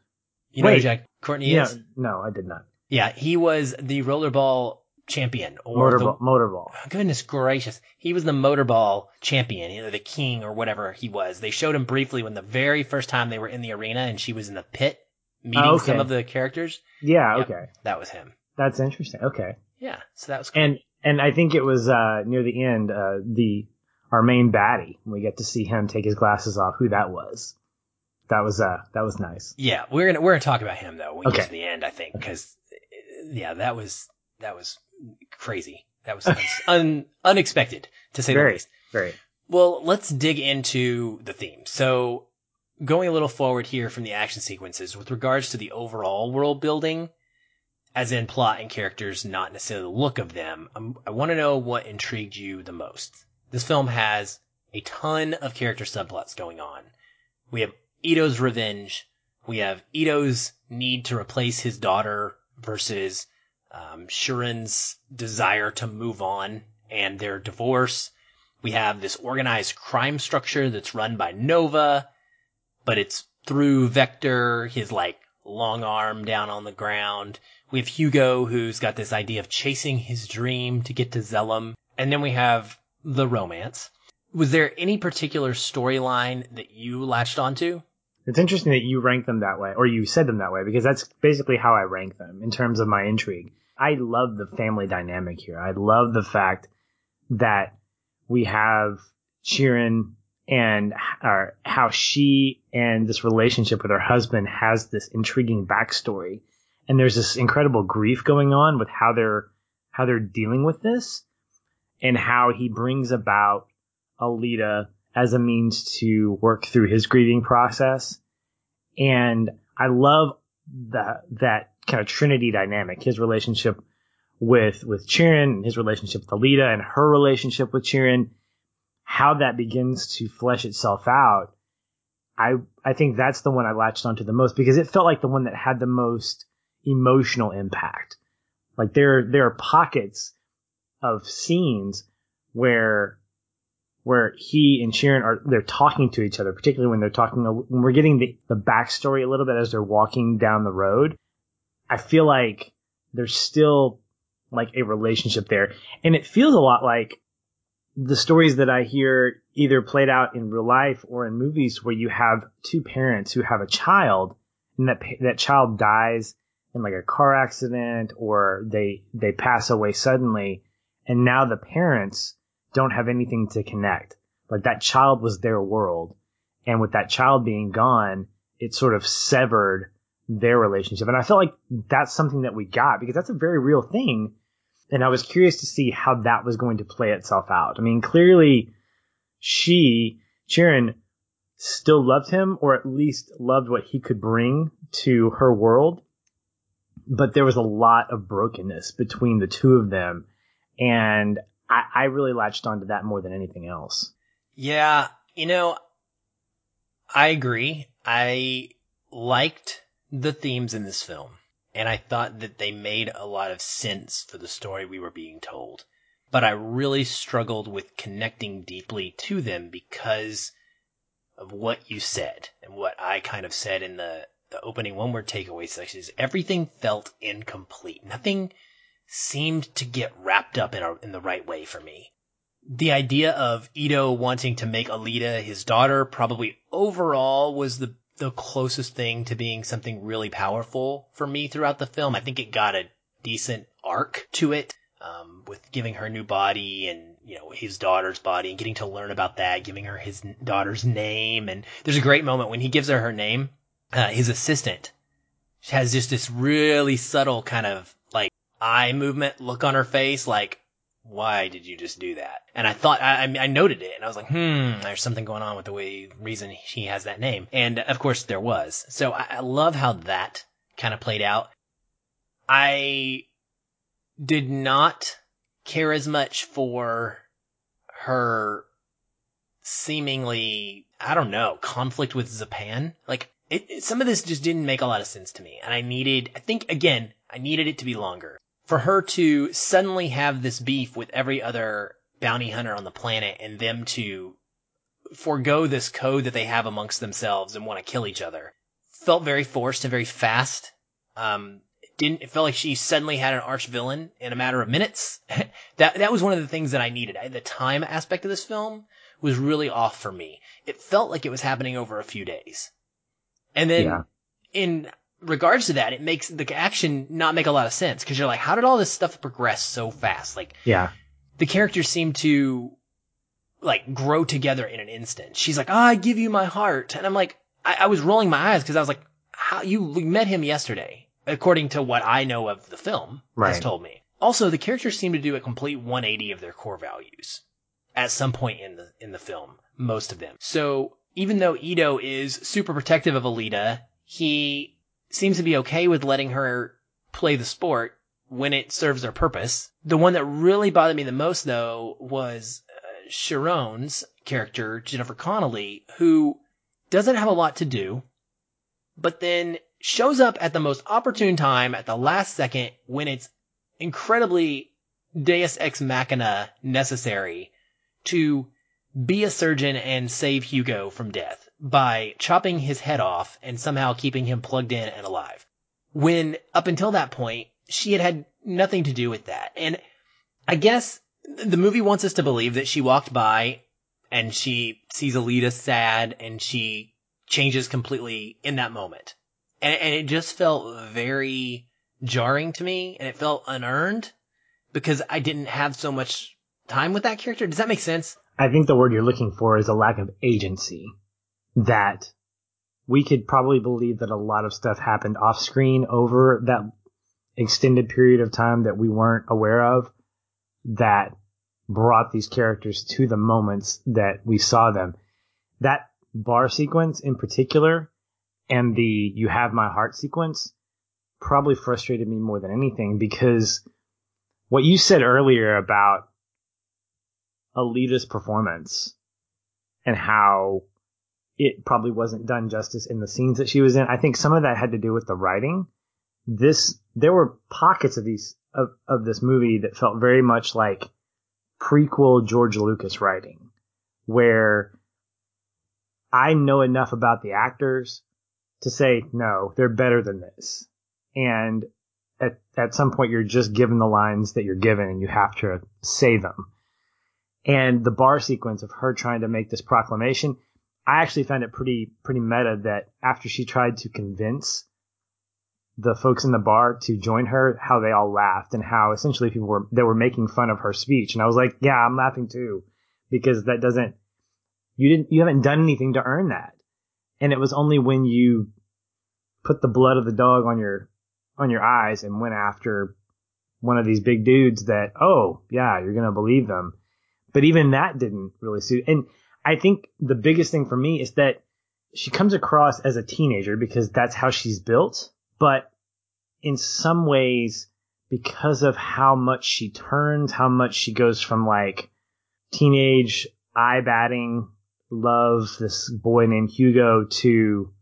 You know. Jai Courtney Yeah, is? no, I did not. Yeah, he was the rollerball champion or Motorball. motorball. goodness gracious. He was the motorball champion, you know, the king or whatever he was. They showed him briefly when the very first time they were in the arena and she was in the pit meeting Oh, okay. some of the characters. Yeah, Yep. okay. That was him. That's interesting. Okay. Yeah, so that was cool. And and I think it was uh near the end, uh the our main baddie, we get to see him take his glasses off, who that was. That was uh that was nice. yeah, we're gonna we're gonna talk about him though when we get Okay. to the end, I think, because yeah, that was that was crazy. That was un, un, unexpected to say the Very, least. very. Well, let's dig into the theme. So, going a little forward here from the action sequences, with regards to the overall world building, as in plot and characters, not necessarily the look of them, um, I want to know what intrigued you the most. This film has a ton of character subplots going on. We have Ido's revenge. We have Ido's need to replace his daughter versus um, desire to move on and their divorce. We have this organized crime structure that's run by Nova, but it's through Vector, his like long arm down on the ground. We have Hugo, who's got this idea of chasing his dream to get to Zalem. And then we have the romance. Was there any particular storyline that you latched onto? It's interesting that you rank them that way, or you said them that way, because that's basically how I rank them in terms of my intrigue. I love the family dynamic here. I love the fact that we have Chiren and or how she and this relationship with her husband has this intriguing backstory. And there's this incredible grief going on with how they're how they're dealing with this and how he brings about Alita as a means to work through his grieving process. And I love that that kind of Trinity dynamic, his relationship with with Chiren, his relationship with Alita, and her relationship with Chiren, how that begins to flesh itself out. I I think that's the one I latched onto the most because it felt like the one that had the most emotional impact. Like there there are pockets of scenes where where he and Chiren are they're talking to each other, particularly when they're talking when we're getting the, the backstory a little bit as they're walking down the road. I feel like there's still like a relationship there. And it feels a lot like the stories that I hear either played out in real life or in movies where you have two parents who have a child and that that child dies in like a car accident or they they pass away suddenly and now the parents don't have anything to connect. Like that child was their world. And with that child being gone, it sort of severed their relationship. And I felt like that's something that we got because that's a very real thing. And I was curious to see how that was going to play itself out. I mean, clearly she, Chiren, still loved him or at least loved what he could bring to her world. But there was a lot of brokenness between the two of them. And I, I really latched onto that more than anything else. Yeah, you know, I agree. I liked the themes in this film, and I thought that they made a lot of sense for the story we were being told. But I really struggled with connecting deeply to them because of what you said and what I kind of said in the, the opening one word takeaway section is everything felt incomplete. Nothing seemed to get wrapped up in, a, in the right way for me. The idea of Ido wanting to make Alita his daughter probably overall was the the closest thing to being something really powerful for me throughout the film. I think it got a decent arc to it, um, with giving her new body and, you know, his daughter's body and getting to learn about that, giving her his daughter's name. And there's a great moment when he gives her her name, uh, his assistant has just this really subtle kind of eye movement look on her face, like, why did you just do that? And I thought, I, I noted it and I was like, hmm, there's something going on with the way, reason he has that name. And of course there was. So I, I love how that kind of played out. I did not care as much for her seemingly, I don't know, conflict with Zapan. Like, it, some of this just didn't make a lot of sense to me. And I needed, I think, again, I needed it to be longer for her to suddenly have this beef with every other bounty hunter on the planet and them to forego this code that they have amongst themselves and want to kill each other felt very forced and very fast. Um, it didn't, it felt like she suddenly had an arch villain in a matter of minutes. that, that was one of the things that I needed. I, the time aspect of this film was really off for me. It felt like it was happening over a few days. And then yeah. in regards to that, it makes the action not make a lot of sense because you're like, how did all this stuff progress so fast? Like, yeah, the characters seem to like grow together in an instant. She's like, oh, I give you my heart. And I'm like, I, I was rolling my eyes because I was like, how you met him yesterday, according to what I know of the film right. has told me. Also, the characters seem to do a complete 180 of their core values at some point in the, in the film. Most of them. So even though Ido is super protective of Alita, he seems to be okay with letting her play the sport when it serves their purpose. The one that really bothered me the most, though, was uh, Chiren's character, Jennifer Connelly, who doesn't have a lot to do, but then shows up at the most opportune time at the last second when it's incredibly deus ex machina necessary to be a surgeon and save Hugo from death by chopping his head off and somehow keeping him plugged in and alive. When up until that point, she had had nothing to do with that. And I guess the movie wants us to believe that she walked by and she sees Alita sad and she changes completely in that moment. And, and it just felt very jarring to me and it felt unearned because I didn't have so much time with that character. Does that make sense? I think the word you're looking for is a lack of agency. That we could probably believe that a lot of stuff happened off screen over that extended period of time that we weren't aware of that brought these characters to the moments that we saw them. That bar sequence in particular and the you have my heart sequence probably frustrated me more than anything because what you said earlier about Alita's performance and how it probably wasn't done justice in the scenes that she was in. I think some of that had to do with the writing. This there were pockets of these of, of this movie that felt very much like prequel George Lucas writing, where I know enough about the actors to say no, they're better than this. And at at some point you're just given the lines that you're given and you have to say them and the bar sequence of her trying to make this proclamation, I actually found it pretty pretty meta that after she tried to convince the folks in the bar to join her, how they all laughed and how essentially people were they were making fun of her speech. And I was like, yeah, I'm laughing too, because that doesn't you didn't you haven't done anything to earn that. And it was only when you put the blood of the dog on your on your eyes and went after one of these big dudes that, oh, yeah, you're to believe them. But even that didn't really suit. And I think the biggest thing for me is that she comes across as a teenager because that's how she's built. But in some ways, because of how much she turns, how much she goes from like teenage eye batting love this boy named Hugo to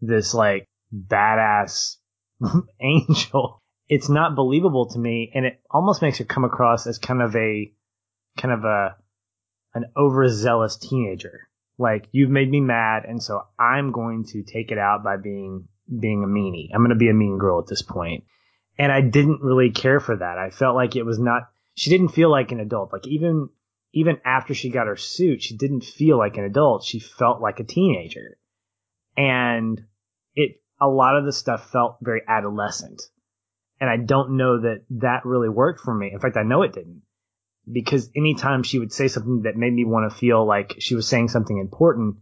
this like badass angel it's not believable to me, and it almost makes her come across as kind of a kind of a an overzealous teenager. Like you've made me mad, and so I'm going to take it out by being being a meanie. I'm going to be a mean girl at this point. And I didn't really care for that. I felt like it was not. She didn't feel like an adult. Like even even after she got her suit, she didn't feel like an adult. She felt like a teenager, and it a lot of the stuff felt very adolescent. And I don't know that that really worked for me. In fact, I know it didn't because anytime she would say something that made me want to feel like she was saying something important,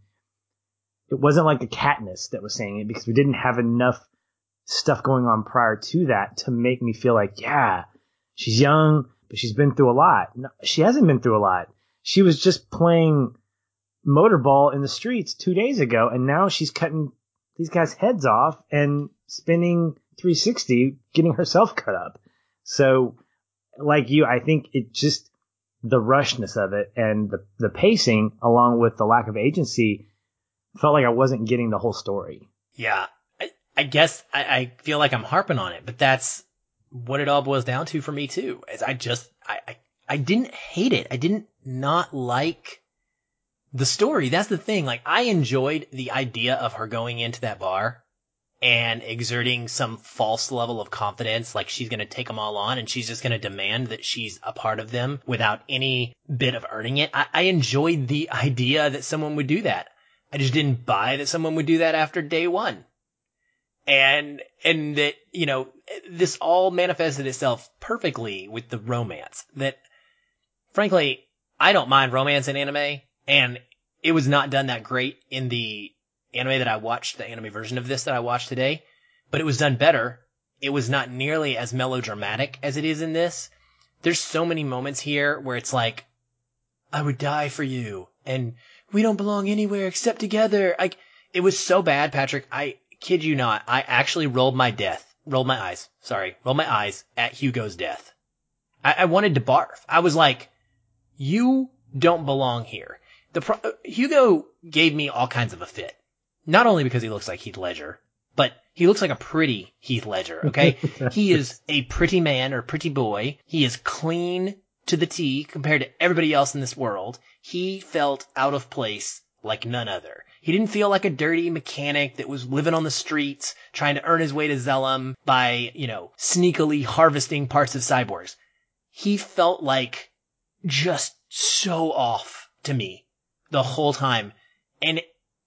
it wasn't like a Katniss that was saying it because we didn't have enough stuff going on prior to that to make me feel like, yeah, she's young, but she's been through a lot. No, she hasn't been through a lot. She was just playing motorball in the streets two days ago, and now she's cutting these guys' heads off and spinning 360 getting herself cut up. So, like you, I think it just the rushness of it and the the pacing, along with the lack of agency, felt like I wasn't getting the whole story. Yeah, I, I guess I, I feel like I'm harping on it, but that's what it all boils down to for me too. Is I just I, I I didn't hate it. I didn't not like the story. That's the thing. Like I enjoyed the idea of her going into that bar and exerting some false level of confidence, like she's going to take them all on and she's just going to demand that she's a part of them without any bit of earning it. I, I enjoyed the idea that someone would do that. I just didn't buy that someone would do that after day one. And, and that, you know, this all manifested itself perfectly with the romance that, frankly, I don't mind romance in anime and it was not done that great in the anime that I watched, the anime version of this that I watched today, but it was done better. It was not nearly as melodramatic as it is in this. There's so many moments here where it's like, I would die for you, and we don't belong anywhere except together. Like, it was so bad, Patrick. I kid you not. I actually rolled my death, rolled my eyes, sorry, rolled my eyes at Hugo's death. I, I wanted to barf. I was like, you don't belong here. The pro- Hugo gave me all kinds of a fit. Not only because he looks like Heath Ledger, but he looks like a pretty Heath Ledger, okay? he is a pretty man or pretty boy. He is clean to the T compared to everybody else in this world. He felt out of place like none other. He didn't feel like a dirty mechanic that was living on the streets trying to earn his way to Zalem by, you know, sneakily harvesting parts of cyborgs. He felt like just so off to me the whole time. And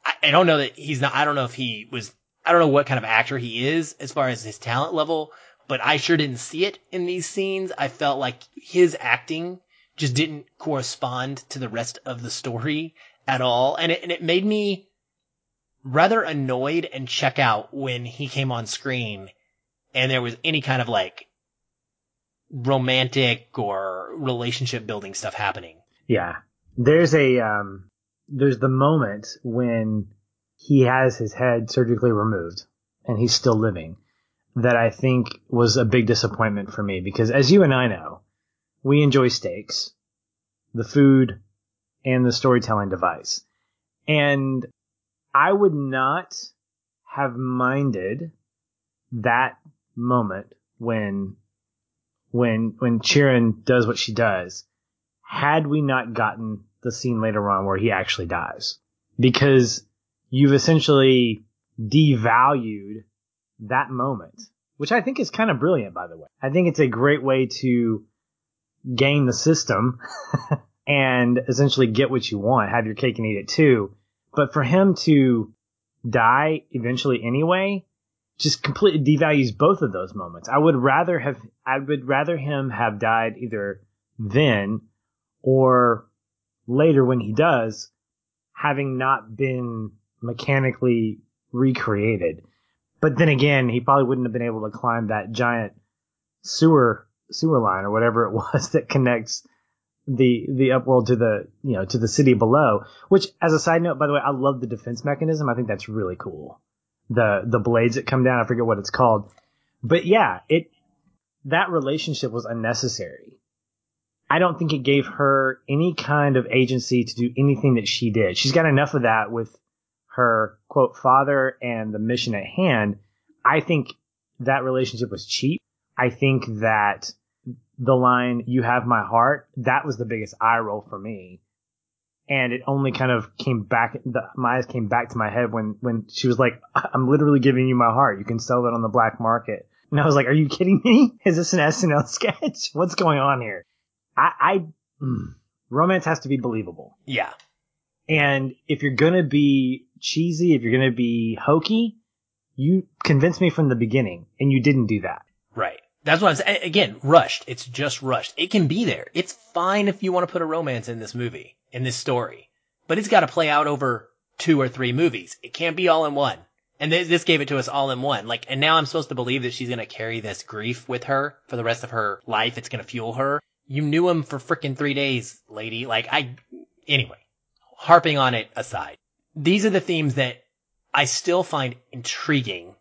I, I don't know that he's not, I don't know if he was, I don't know what kind of actor he is as far as his talent level, but I sure didn't see it in these scenes. I felt like his acting just didn't correspond to the rest of the story at all. And it, and it made me rather annoyed and check out when he came on screen and there was any kind of like romantic or relationship building stuff happening. Yeah. There's a, um, there's the moment when he has his head surgically removed and he's still living that I think was a big disappointment for me because as you and I know, we enjoy steaks, the food, and the storytelling device. And I would not have minded that moment when when when Chiren does what she does had we not gotten the scene later on where he actually dies because you've essentially devalued that moment, which I think is kind of brilliant, by the way. I think it's a great way to game the system and essentially get what you want, have your cake and eat it too. But for him to die eventually anyway, just completely devalues both of those moments. I would rather have I would rather him have died either then or later when he does, having not been mechanically recreated. But then again, he probably wouldn't have been able to climb that giant sewer sewer line or whatever it was that connects the the upworld to the you know to the city below. Which, as a side note, by the way, I love the defense mechanism. I think that's really cool. The the blades that come down, I forget what it's called, but yeah, it that relationship was unnecessary. I don't think it gave her any kind of agency to do anything that she did. She's got enough of that with her quote father and the mission at hand. I think that relationship was cheap. I think that the line "You have my heart" that was the biggest eye roll for me, and it only kind of came back. The, my eyes came back to my head when when she was like, "I'm literally giving you my heart. You can sell it on the black market." And I was like, "Are you kidding me? Is this an SNL sketch? What's going on here?" I, I mm, romance has to be believable. Yeah. And if you're gonna be cheesy, if you're gonna be hokey, you convinced me from the beginning, and you didn't do that. Right. That's what I'm saying. Again, rushed. It's just rushed. It can be there. It's fine if you want to put a romance in this movie, in this story, but it's got to play out over two or three movies. It can't be all in one. And this gave it to us all in one. Like, and now I'm supposed to believe that she's going to carry this grief with her for the rest of her life. It's going to fuel her. You knew him for freaking three days, lady. Like, I, anyway, harping on it aside, these are the themes that I still find intriguing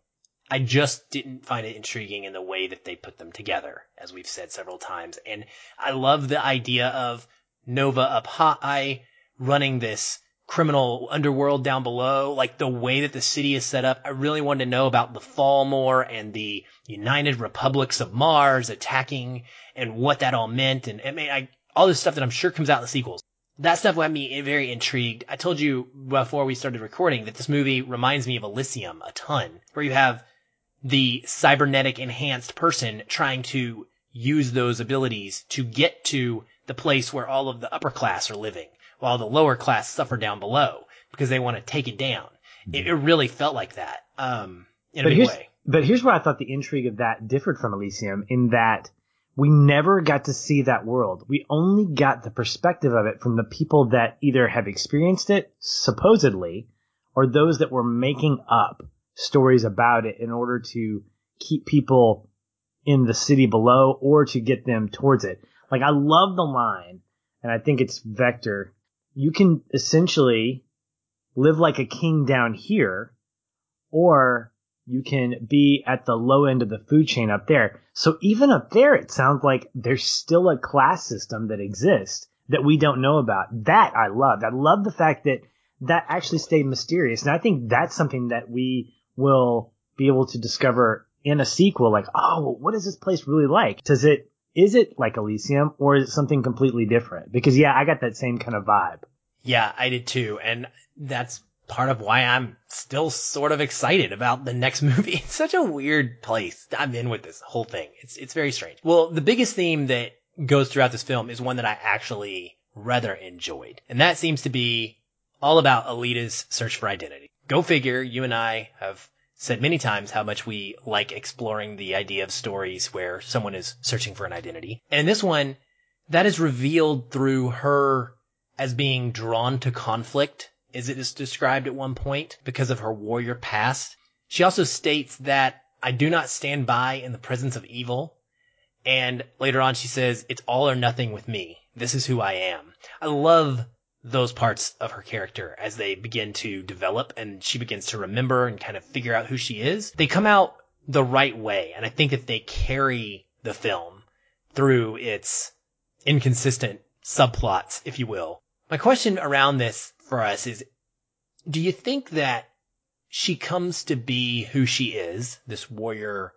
I just didn't find it intriguing in the way that they put them together, as we've said several times. And I love the idea of Nova up high running this criminal underworld down below, like the way that the city is set up. I really wanted to know about the fall more and the United Republics of Mars attacking and what that all meant. And I mean, I, all this stuff that I'm sure comes out in the sequels. That stuff got me very intrigued. I told you before we started recording that this movie reminds me of Elysium a ton, where you have the cybernetic enhanced person trying to use those abilities to get to the place where all of the upper class are living while the lower class suffer down below because they want to take it down. Mm-hmm. It, it, really felt like that. Um, in but a big way. But here's where I thought the intrigue of that differed from Elysium in that we never got to see that world. We only got the perspective of it from the people that either have experienced it, supposedly, or those that were making up stories about it in order to keep people in the city below or to get them towards it. Like I love the line, and I think it's Vector. You can essentially live like a king down here, or you can be at the low end of the food chain up there. So even up there, it sounds like there's still a class system that exists that we don't know about. That I loved. I love the fact that that actually stayed mysterious. And I think that's something that we will be able to discover in a sequel, like, oh, what is this place really like? Does it, is it like Elysium or is it something completely different? Because yeah, I got that same kind of vibe. Yeah, I did too. And that's part of why I'm still sort of excited about the next movie. It's such a weird place. I'm in with this whole thing. It's, it's very strange. Well, the biggest theme that goes throughout this film is one that I actually rather enjoyed. And that seems to be all about Alita's search for identity. Go figure, you and I have said many times how much we like exploring the idea of stories where someone is searching for an identity. And in this one, that is revealed through her as being drawn to conflict, as it is described at one point, because of her warrior past. She also states that I do not stand by in the presence of evil. And later on, she says, it's all or nothing with me. This is who I am. I love those parts of her character as they begin to develop and she begins to remember and kind of figure out who she is. They come out the right way. And I think that they carry the film through its inconsistent subplots, if you will. My question around this for us is, do you think that she comes to be who she is, this warrior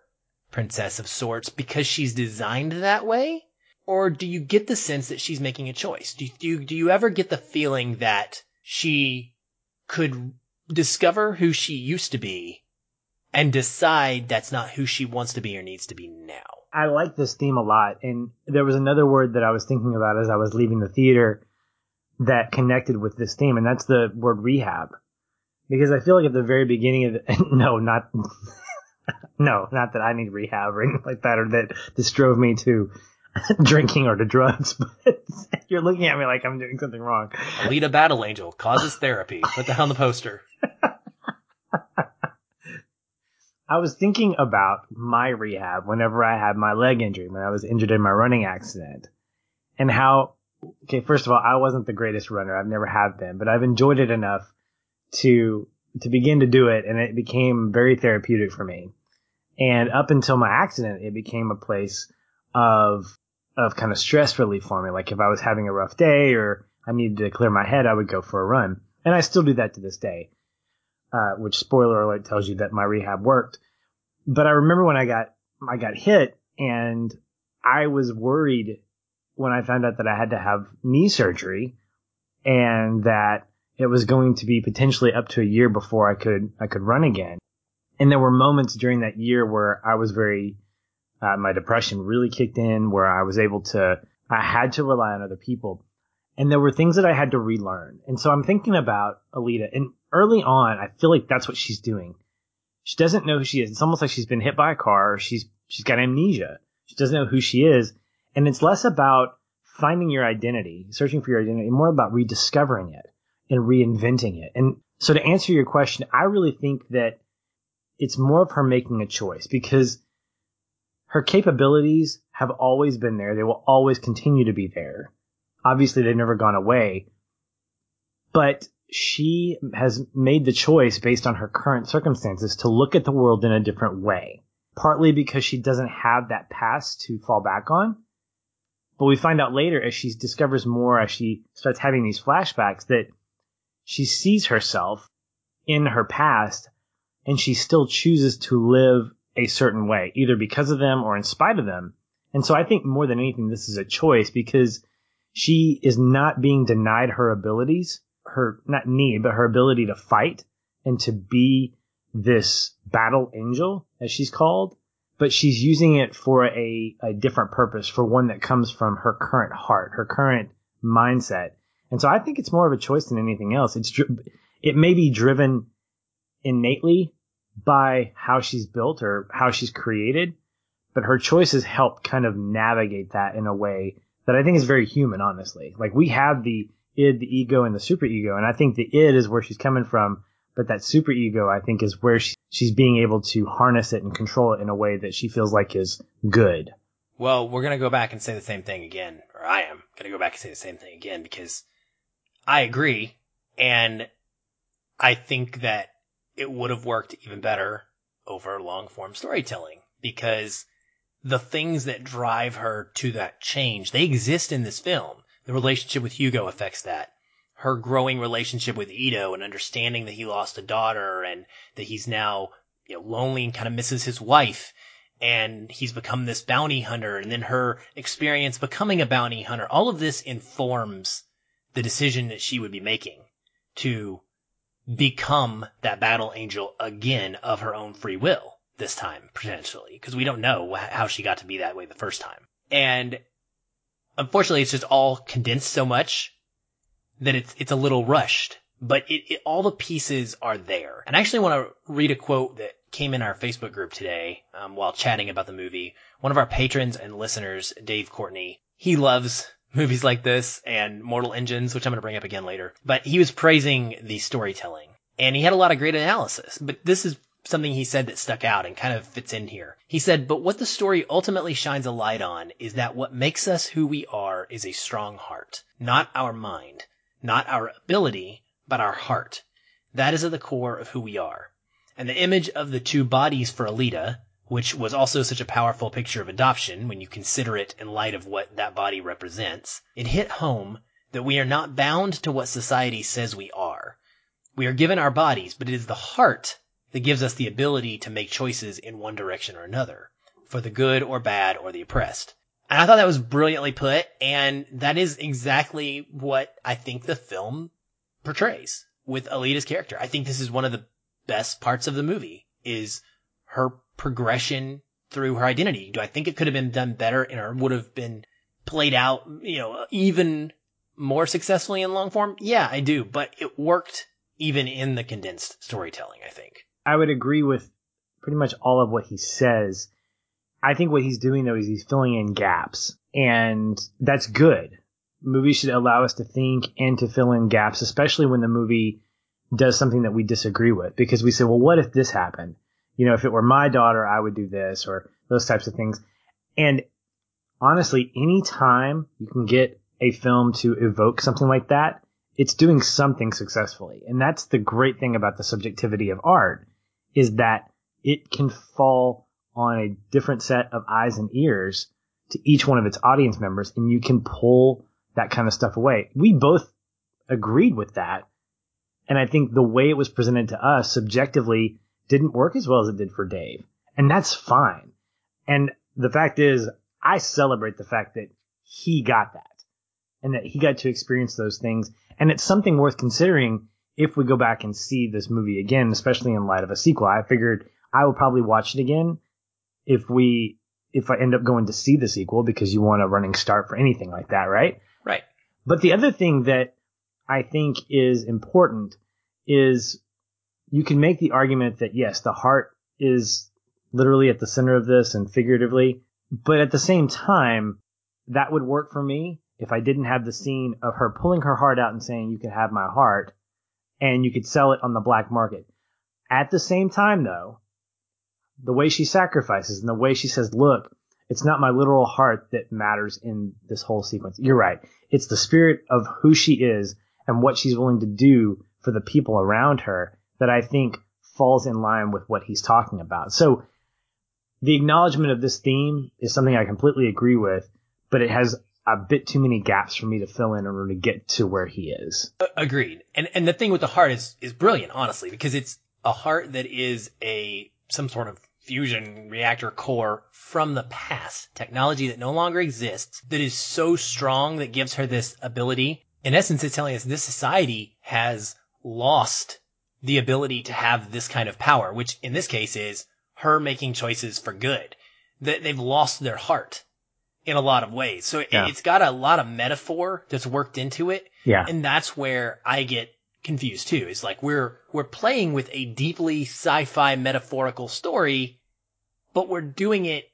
princess of sorts, because she's designed that way? Or do you get the sense that she's making a choice? Do you, do you ever get the feeling that she could discover who she used to be and decide that's not who she wants to be or needs to be now? I like this theme a lot. And there was another word that I was thinking about as I was leaving the theater that connected with this theme, and that's the word rehab. Because I feel like at the very beginning of the, no, not, No, not that I need rehab or anything like that, or that this drove me to drinking or to drugs. But you're looking at me like I'm doing something wrong. Alita Battle Angel causes therapy. Put that on the poster. I was thinking about my rehab whenever I had my leg injury, when I was injured in my running accident, and how, okay, first of all, I wasn't the greatest runner. I've never have been, but I've enjoyed it enough to, to begin to do it. And it became very therapeutic for me. And up until my accident, it became a place of, of kind of stress relief for me. Like if I was having a rough day or I needed to clear my head, I would go for a run. And I still do that to this day uh, which spoiler alert tells you that my rehab worked. But I remember when I got I got hit and I was worried when I found out that I had to have knee surgery and that it was going to be potentially up to a year before I could I could run again. And there were moments during that year where I was very uh, my depression really kicked in where I was able to I had to rely on other people and there were things that I had to relearn. And so I'm thinking about Alita and early on, I feel like that's what she's doing. She doesn't know who she is. It's almost like she's been hit by a car she's, she's got amnesia. She doesn't know who she is. And it's less about finding your identity, searching for your identity, more about rediscovering it and reinventing it. And so to answer your question, I really think that it's more of her making a choice because her capabilities have always been there. They will always continue to be there. Obviously, they've never gone away. But she has made the choice based on her current circumstances to look at the world in a different way. Partly because she doesn't have that past to fall back on. But we find out later as she discovers more, as she starts having these flashbacks, that she sees herself in her past and she still chooses to live a certain way, either because of them or in spite of them. And so I think more than anything, this is a choice because she is not being denied her abilities her not need, but her ability to fight and to be this battle angel, as she's called, but she's using it for a, a different purpose, for one that comes from her current heart, her current mindset. And so I think it's more of a choice than anything else. It's it may be driven innately by how she's built or how she's created, but her choices help kind of navigate that in a way that I think is very human, honestly. Like we have the id, the ego, and the super ego. And I think the id is where she's coming from, but that super ego, I think, is where she, she's being able to harness it and control it in a way that she feels like is good. Well, we're going to go back and say the same thing again, or I am to go back and say the same thing again because I agree. And I think that it would have worked even better over long form storytelling because the things that drive her to that change, they exist in this film. The relationship with Hugo affects that. Her growing relationship with Ido and understanding that he lost a daughter and that he's now you know, lonely and kind of misses his wife and he's become this bounty hunter and then her experience becoming a bounty hunter. All of this informs the decision that she would be making to become that battle angel again of her own free will this time, potentially, because we don't know how she got to be that way the first time. And unfortunately, it's just all condensed so much that it's it's a little rushed. But it, it all the pieces are there. And I actually want to read a quote that came in our Facebook group today um, while chatting about the movie. One of our patrons and listeners, Dave Courtney, he loves movies like this and Mortal Engines, which I'm going to bring up again later. But he was praising the storytelling. And he had a lot of great analysis. But this is something he said that stuck out and kind of fits in here. He said, but what the story ultimately shines a light on is that what makes us who we are is a strong heart, not our mind, not our ability, but our heart. That is at the core of who we are. And the image of the two bodies for Alita, which was also such a powerful picture of adoption when you consider it in light of what that body represents, it hit home that we are not bound to what society says we are. We are given our bodies, but it is the heart that gives us the ability to make choices in one direction or another for the good or bad or the oppressed. And I thought that was brilliantly put. And that is exactly what I think the film portrays with Alita's character. I think this is one of the best parts of the movie is her progression through her identity. Do I think it could have been done better and would have been played out, you know, even more successfully in long form? Yeah, I do, but it worked even in the condensed storytelling, I think. I would agree with pretty much all of what he says. I think what he's doing though is he's filling in gaps, and that's good. Movies should allow us to think and to fill in gaps, especially when the movie does something that we disagree with, because we say, well, what if this happened? You know, if it were my daughter, I would do this, or those types of things. And honestly, anytime you can get a film to evoke something like that, it's doing something successfully. And that's the great thing about the subjectivity of art is that it can fall on a different set of eyes and ears to each one of its audience members and you can pull that kind of stuff away. We both agreed with that. And I think the way it was presented to us subjectively didn't work as well as it did for Dave. And that's fine. And the fact is, I celebrate the fact that he got that and that he got to experience those things. And it's something worth considering if we go back and see this movie again, especially in light of a sequel. I figured I will probably watch it again if we if I end up going to see the sequel because you want a running start for anything like that, right? Right. But the other thing that I think is important is you can make the argument that yes, the heart is literally at the center of this and figuratively, but at the same time, that would work for me if I didn't have the scene of her pulling her heart out and saying, you can have my heart and you could sell it on the black market. At the same time, though, the way she sacrifices and the way she says, look, it's not my literal heart that matters in this whole sequence. You're right. It's the spirit of who she is and what she's willing to do for the people around her that I think falls in line with what he's talking about. So the acknowledgement of this theme is something I completely agree with, but it has a bit too many gaps for me to fill in in order to get to where he is. Agreed. And and the thing with the heart is is brilliant, honestly, because it's a heart that is a some sort of fusion reactor core from the past, technology that no longer exists, that is so strong that gives her this ability. In essence, it's telling us this society has lost the ability to have this kind of power, which in this case is her making choices for good. That they've lost their heart in a lot of ways. So yeah. it's got a lot of metaphor that's worked into it. Yeah. And that's where I get confused too. It's like we're, we're playing with a deeply sci-fi metaphorical story, but we're doing it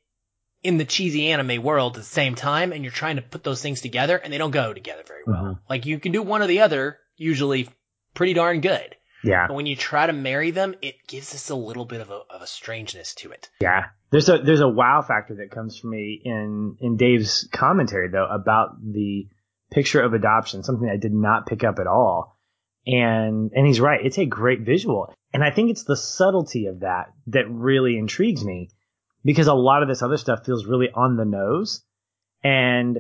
in the cheesy anime world at the same time. And you're trying to put those things together and they don't go together very well. Mm-hmm. Like you can do one or the other, usually pretty darn good. Yeah. But when you try to marry them, it gives us a little bit of a, of a strangeness to it. Yeah. There's a there's a wow factor that comes for me in in Dave's commentary though about the picture of adoption, something I did not pick up at all. And and he's right, it's a great visual. And I think it's the subtlety of that that really intrigues me because a lot of this other stuff feels really on the nose and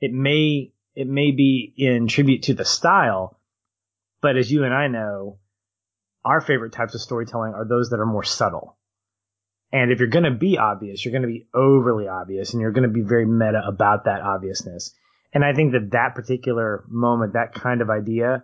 it may it may be in tribute to the style, but as you and I know, our favorite types of storytelling are those that are more subtle. And if you're going to be obvious, you're going to be overly obvious and you're going to be very meta about that obviousness. And I think that that particular moment, that kind of idea,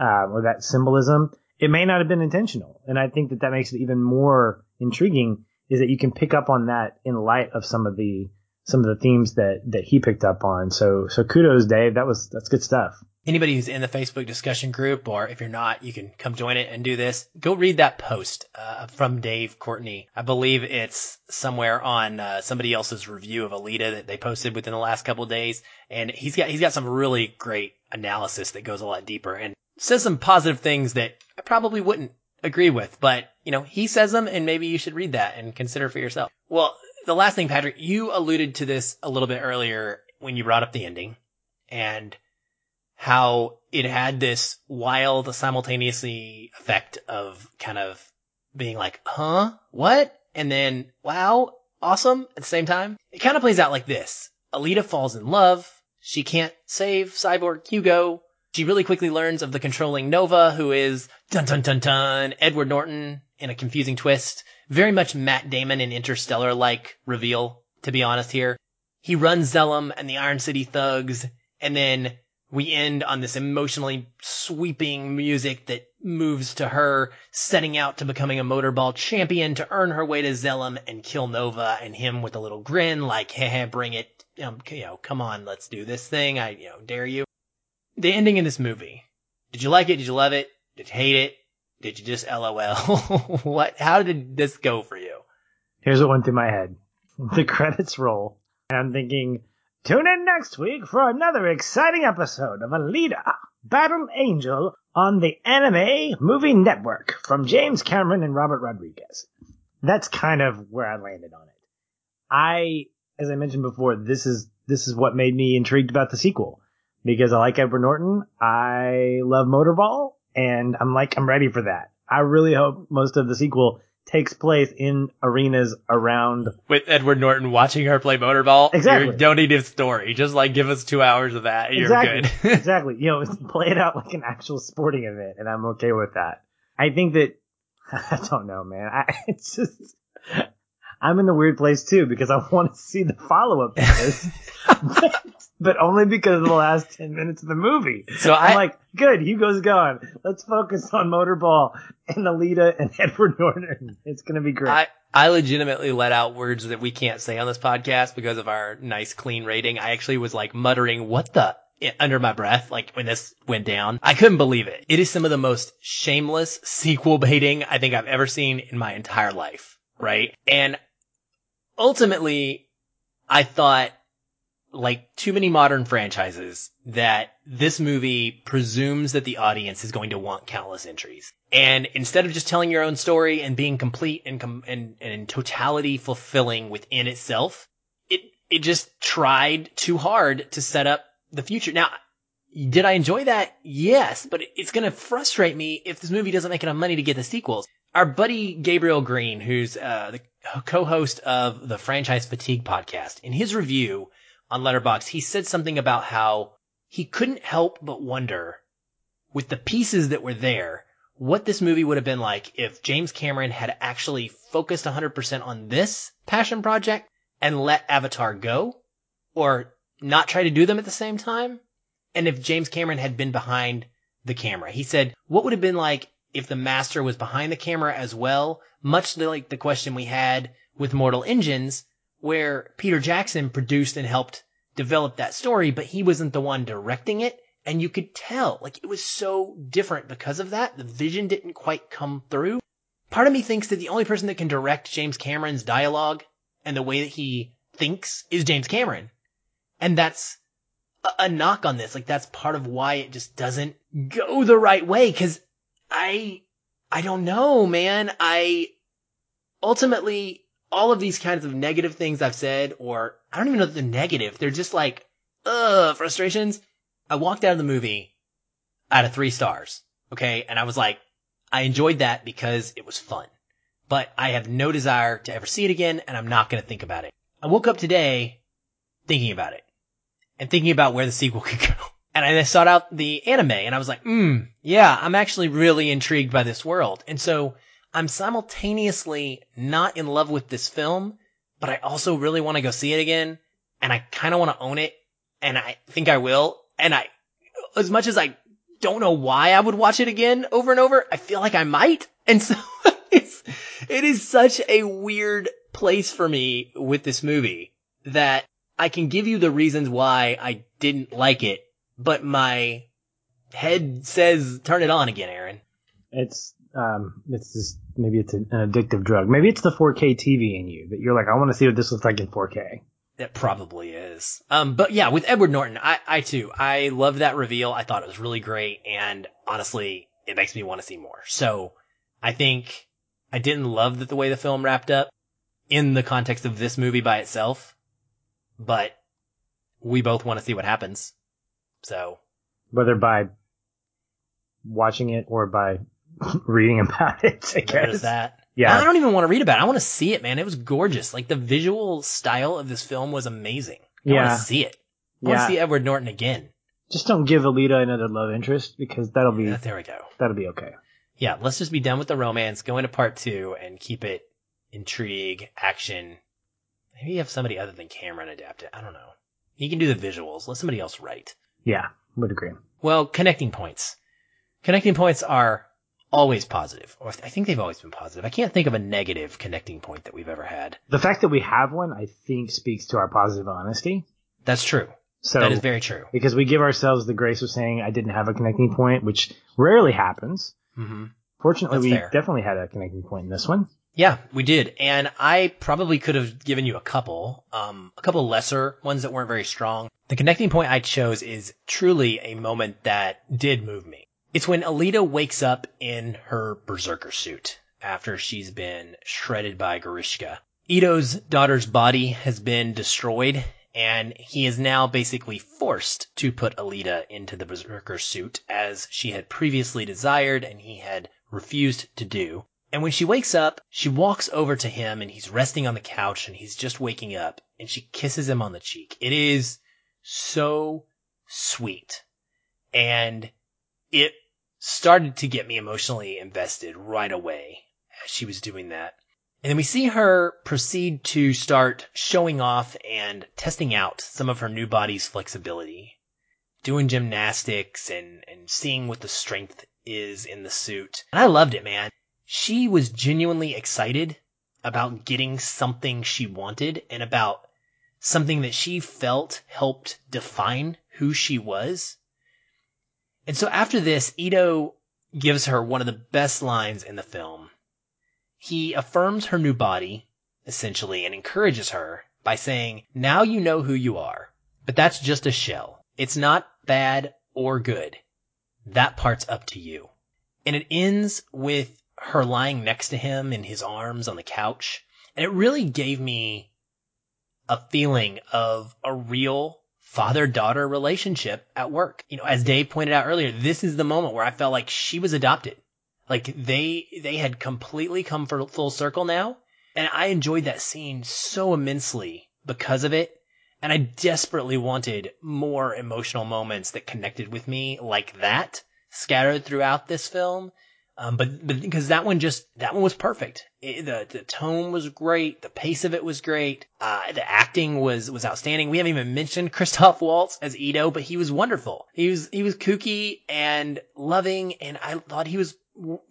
uh, or that symbolism, it may not have been intentional. And I think that that makes it even more intriguing is that you can pick up on that in light of some of the, some of the themes that, that he picked up on. So, so kudos, Dave. That was, that's good stuff anybody who's in the Facebook discussion group, or if you're not, you can come join it and do this. Go read that post uh, from Dave Courtney. I believe it's somewhere on uh, somebody else's review of Alita that they posted within the last couple days, and he's got he's got some really great analysis that goes a lot deeper and says some positive things that I probably wouldn't agree with, but you know he says them, and maybe you should read that and consider for yourself. Well, the last thing, Patrick, you alluded to this a little bit earlier when you brought up the ending, and how it had this wild simultaneously effect of kind of being like, huh? What? And then, wow, awesome at the same time. It kind of plays out like this. Alita falls in love. She can't save Cyborg Hugo. She really quickly learns of the controlling Nova, who is dun dun dun dun Edward Norton in a confusing twist. Very much Matt Damon in Interstellar like reveal, to be honest here. He runs Zalem and the Iron City thugs, and then we end on this emotionally sweeping music that moves to her setting out to becoming a motorball champion to earn her way to Zalem and kill Nova and him with a little grin like, hey, bring it. Um, you know, come on, let's do this thing. I, you know, dare you. The ending in this movie. Did you like it? Did you love it? Did you hate it? Did you just LOL? what? How did this go for you? Here's what went through my head. The credits roll, and I'm thinking, tune in next week for another exciting episode of Alita Battle Angel on the Anime Movie Network from James Cameron and Robert Rodriguez. That's kind of where I landed on it. I, as I mentioned before, this is this is what made me intrigued about the sequel because I like Edward Norton, I love Motorball, and I'm like I'm ready for that. I really hope most of the sequel takes place in arenas around with Edward Norton watching her play motorball. Exactly. You don't need his story. Just like give us two hours of that. You're exactly. good. exactly. You know, play it out like an actual sporting event, and I'm okay with that. I think that I don't know, man. I it's just I'm in the weird place too because I want to see the follow up to this, but only because of the last ten minutes of the movie. So I'm like, good, Hugo's gone. Let's focus on Motorball and Alita and Edward Norton. It's gonna be great. I I legitimately let out words that we can't say on this podcast because of our nice clean rating. I actually was like muttering, "What the." Under my breath, like when this went down, I couldn't believe it. It is some of the most shameless sequel baiting I think I've ever seen in my entire life. Right. And ultimately, I thought, like too many modern franchises, that this movie presumes that the audience is going to want countless entries. And instead of just telling your own story and being complete and, com- and, and in totality fulfilling within itself, it, it just tried too hard to set up the future. Now, did I enjoy that? Yes, but it's going to frustrate me if this movie doesn't make enough money to get the sequels. Our buddy Gabriel Green, who's uh, the co-host of the Franchise Fatigue podcast, in his review on Letterboxd, he said something about how he couldn't help but wonder, with the pieces that were there, what this movie would have been like if James Cameron had actually focused 100% on this passion project and let Avatar go, or not try to do them at the same time. And if James Cameron had been behind the camera, he said, what would have been like if the master was behind the camera as well, much like the question we had with Mortal Engines, where Peter Jackson produced and helped develop that story, but he wasn't the one directing it. And you could tell, like, it was so different because of that. The vision didn't quite come through. Part of me thinks that the only person that can direct James Cameron's dialogue and the way that he thinks is James Cameron. And that's a, a knock on this. Like, that's part of why it just doesn't go the right way. Cause I, I don't know, man. I ultimately, all of these kinds of negative things I've said, or I don't even know that they're negative. They're just like, ugh, frustrations. I walked out of the movie out of three stars. Okay. And I was like, I enjoyed that because it was fun, but I have no desire to ever see it again. And I'm not going to think about it. I woke up today thinking about it and thinking about where the sequel could go. And I sought out the anime and I was like, hmm, yeah, I'm actually really intrigued by this world. And so I'm simultaneously not in love with this film, but I also really want to go see it again. And I kind of want to own it. And I think I will. And I, as much as I don't know why I would watch it again over and over, I feel like I might. And so it's, it is such a weird place for me with this movie that I can give you the reasons why I didn't like it, but my head says turn it on again, Aaron. It's um, it's just maybe it's an addictive drug. Maybe it's the 4K TV in you that you're like, I want to see what this looks like in 4K. It probably is. Um, but yeah, with Edward Norton, I, I too, I love that reveal. I thought it was really great, and honestly, it makes me want to see more. So, I think I didn't love that the way the film wrapped up in the context of this movie by itself, but we both want to see what happens. So, Whether by watching it or by reading about it, I there's guess. that. Yeah. I don't even want to read about it. I want to see it, man. It was gorgeous. Like the visual style of this film was amazing. I want Yeah. to see it. I want Yeah. to see Edward Norton again. Just don't give Alita another love interest because that'll be Yeah, there we go. that'll be okay. Yeah, let's just be done with the romance, go into part two, and keep it intrigue, action. Maybe you have somebody other than Cameron adapt it. I don't know. He can do the visuals. Let somebody else write. Yeah, would agree. Well, connecting points. Connecting points are always positive. Or I think they've always been positive. I can't think of a negative connecting point that we've ever had. The fact that we have one, I think, speaks to our positive honesty. That's true. So that is very true. because we give ourselves the grace of saying I didn't have a connecting point, which rarely happens. hmm Fortunately, That's we fair. definitely had a connecting point in this one. Yeah, we did. And I probably could have given you a couple, um, a couple lesser ones that weren't very strong. The connecting point I chose is truly a moment that did move me. It's when Alita wakes up in her berserker suit after she's been shredded by Grewishka. Ido's daughter's body has been destroyed and he is now basically forced to put Alita into the berserker suit as she had previously desired and he had refused to do. And when she wakes up, she walks over to him and he's resting on the couch and he's just waking up and she kisses him on the cheek. It is so sweet. And it started to get me emotionally invested right away as she was doing that. And then we see her proceed to start showing off and testing out some of her new body's flexibility, doing gymnastics and, and seeing what the strength is in the suit. And I loved it, man. She was genuinely excited about getting something she wanted and about something that she felt helped define who she was. And so after this, Ido gives her one of the best lines in the film. He affirms her new body, essentially, and encourages her by saying, now you know who you are, but that's just a shell. It's not bad or good. That part's up to you. And it ends with her lying next to him in his arms on the couch. And it really gave me a feeling of a real father daughter relationship at work. You know, as Dave pointed out earlier, this is the moment where I felt like she was adopted. Like they, they had completely come for full circle now. And I enjoyed that scene so immensely because of it. And I desperately wanted more emotional moments that connected with me like that scattered throughout this film. Um, but, but because that one just, that one was perfect. It, the, the tone was great. The pace of it was great. Uh, the acting was, was outstanding. We haven't even mentioned Christoph Waltz as Ido, but he was wonderful. He was, he was kooky and loving and I thought he was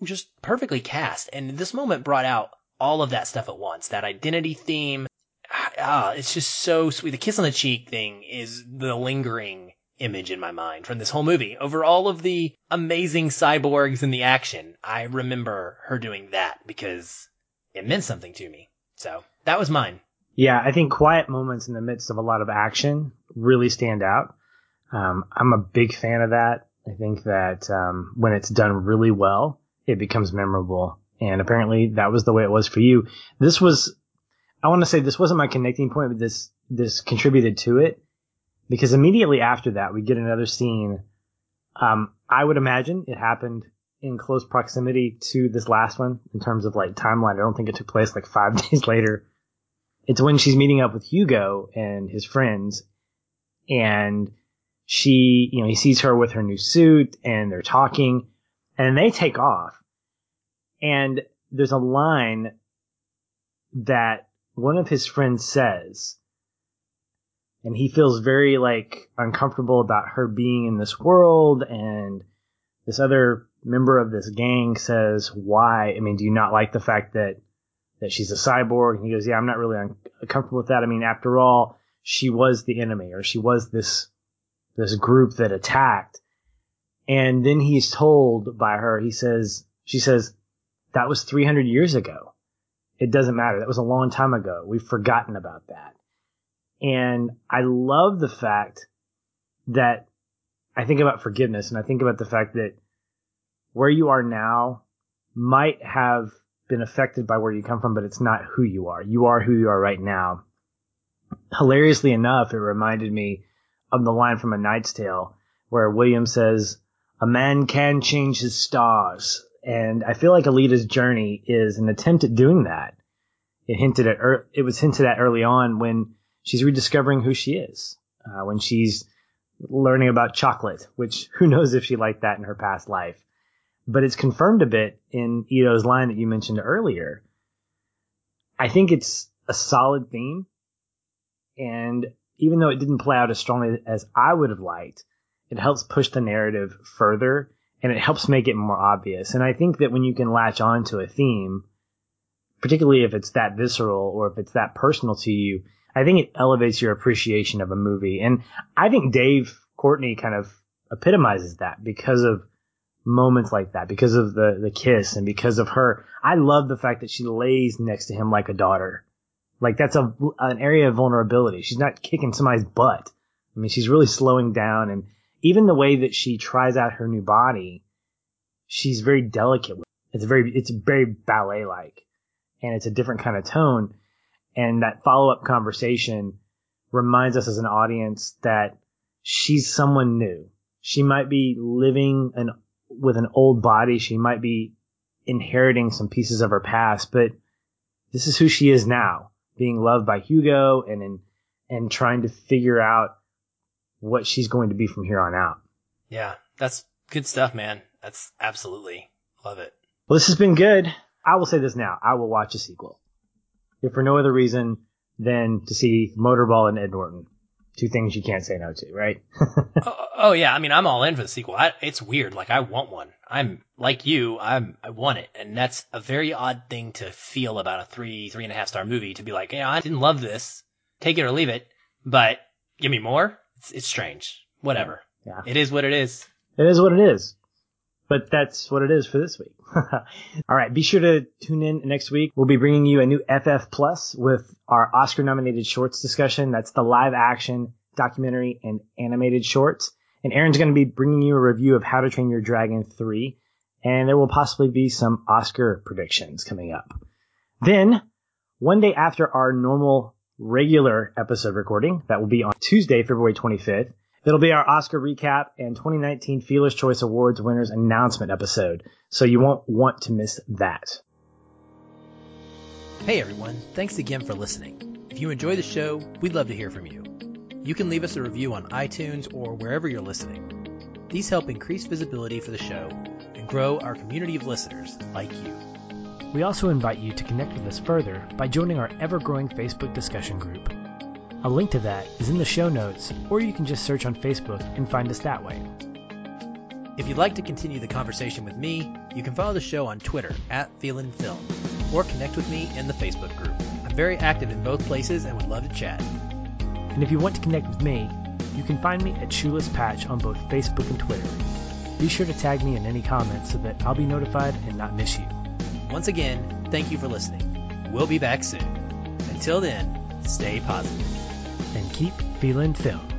just perfectly cast. And this moment brought out all of that stuff at once. That identity theme. Ah, it's just so sweet. The kiss on the cheek thing is the lingering image in my mind from this whole movie. Over all of the amazing cyborgs in the action, I remember her doing that because it meant something to me. So that was mine. Yeah, I think quiet moments in the midst of a lot of action really stand out. Um, I'm a big fan of that. I think that um, when it's done really well, it becomes memorable. And apparently that was the way it was for you. This was, I want to say this wasn't my connecting point, but this, this contributed to it because immediately after that, we get another scene. Um, I would imagine it happened in close proximity to this last one in terms of like timeline. I don't think it took place like five days later. It's when she's meeting up with Hugo and his friends and she, you know, he sees her with her new suit and they're talking and they take off. And there's a line that one of his friends says, and he feels very like uncomfortable about her being in this world and this other member of this gang says why? I mean do you not like the fact that that she's a cyborg? And he goes yeah i'm not really uncomfortable with that. I mean after all she was the enemy or she was this this group that attacked. And then he's told by her he says she says that was 300 years ago. It doesn't matter. That was a long time ago. We've forgotten about that and I love the fact that I think about forgiveness and I think about the fact that where you are now might have been affected by where you come from, but it's not who you are. You are who you are right now. Hilariously enough, it reminded me of the line from A Knight's Tale where William says, a man can change his stars. And I feel like Alita's journey is an attempt at doing that. It hinted at, it was hinted at early on when she's rediscovering who she is uh, when she's learning about chocolate, which who knows if she liked that in her past life. But it's confirmed a bit in Ido's line that you mentioned earlier. I think it's a solid theme. And even though it didn't play out as strongly as I would have liked, it helps push the narrative further and it helps make it more obvious. And I think that when you can latch on to a theme, particularly if it's that visceral or if it's that personal to you, I think it elevates your appreciation of a movie. And I think Dave Courtney kind of epitomizes that because of moments like that because of the the kiss and because of her. I love the fact that she lays next to him like a daughter. Like that's a an area of vulnerability. She's not kicking somebody's butt. I mean, she's really slowing down and even the way that she tries out her new body, she's very delicate. It's very it's very ballet like and it's a different kind of tone and that follow-up conversation reminds us as an audience that she's someone new. She might be living an with an old body. She might be inheriting some pieces of her past, but this is who she is now, being loved by Hugo and in, and trying to figure out what she's going to be from here on out. Yeah, that's good stuff, man. That's absolutely love it. Well, this has been good. I will say this now. I will watch a sequel. If for no other reason than to see Motorball and Ed Norton two things you can't say no to, right? Oh, oh, oh, yeah, I mean, I'm all in for the sequel. I, it's weird. Like, I want one. I'm like you. I'm I want it, and that's a very odd thing to feel about a three three and a half star movie. To be like, yeah, I didn't love this. Take it or leave it, but give me more. It's, it's strange. Whatever. Yeah. It is what it is. It is what it is. But that's what it is for this week. All right. Be sure to tune in next week. We'll be bringing you a new FF Plus with our Oscar nominated shorts discussion. That's the live action documentary and animated shorts. And Aaron's going to be bringing you a review of How to Train Your Dragon 3. And there will possibly be some Oscar predictions coming up. Then, one day after our normal regular episode recording, that will be on Tuesday, February 25th, It'll be our Oscar recap and 2019 Feelers Choice Awards winners announcement episode, so you won't want to miss that. Hey everyone, thanks again for listening. If you enjoy the show, we'd love to hear from you. You can leave us a review on iTunes or wherever you're listening. These help increase visibility for the show and grow our community of listeners like you. We also invite you to connect with us further by joining our ever growing Facebook discussion group. A link to that is in the show notes, or you can just search on Facebook and find us that way. If you'd like to continue the conversation with me, you can follow the show on Twitter at Feelin' Film, or connect with me in the Facebook group. I'm very active in both places and would love to chat. And if you want to connect with me, you can find me at Shoeless Patch on both Facebook and Twitter. Be sure to tag me in any comments so that I'll be notified and not miss you. Once again, thank you for listening. We'll be back soon. Until then, stay positive keep feeling film.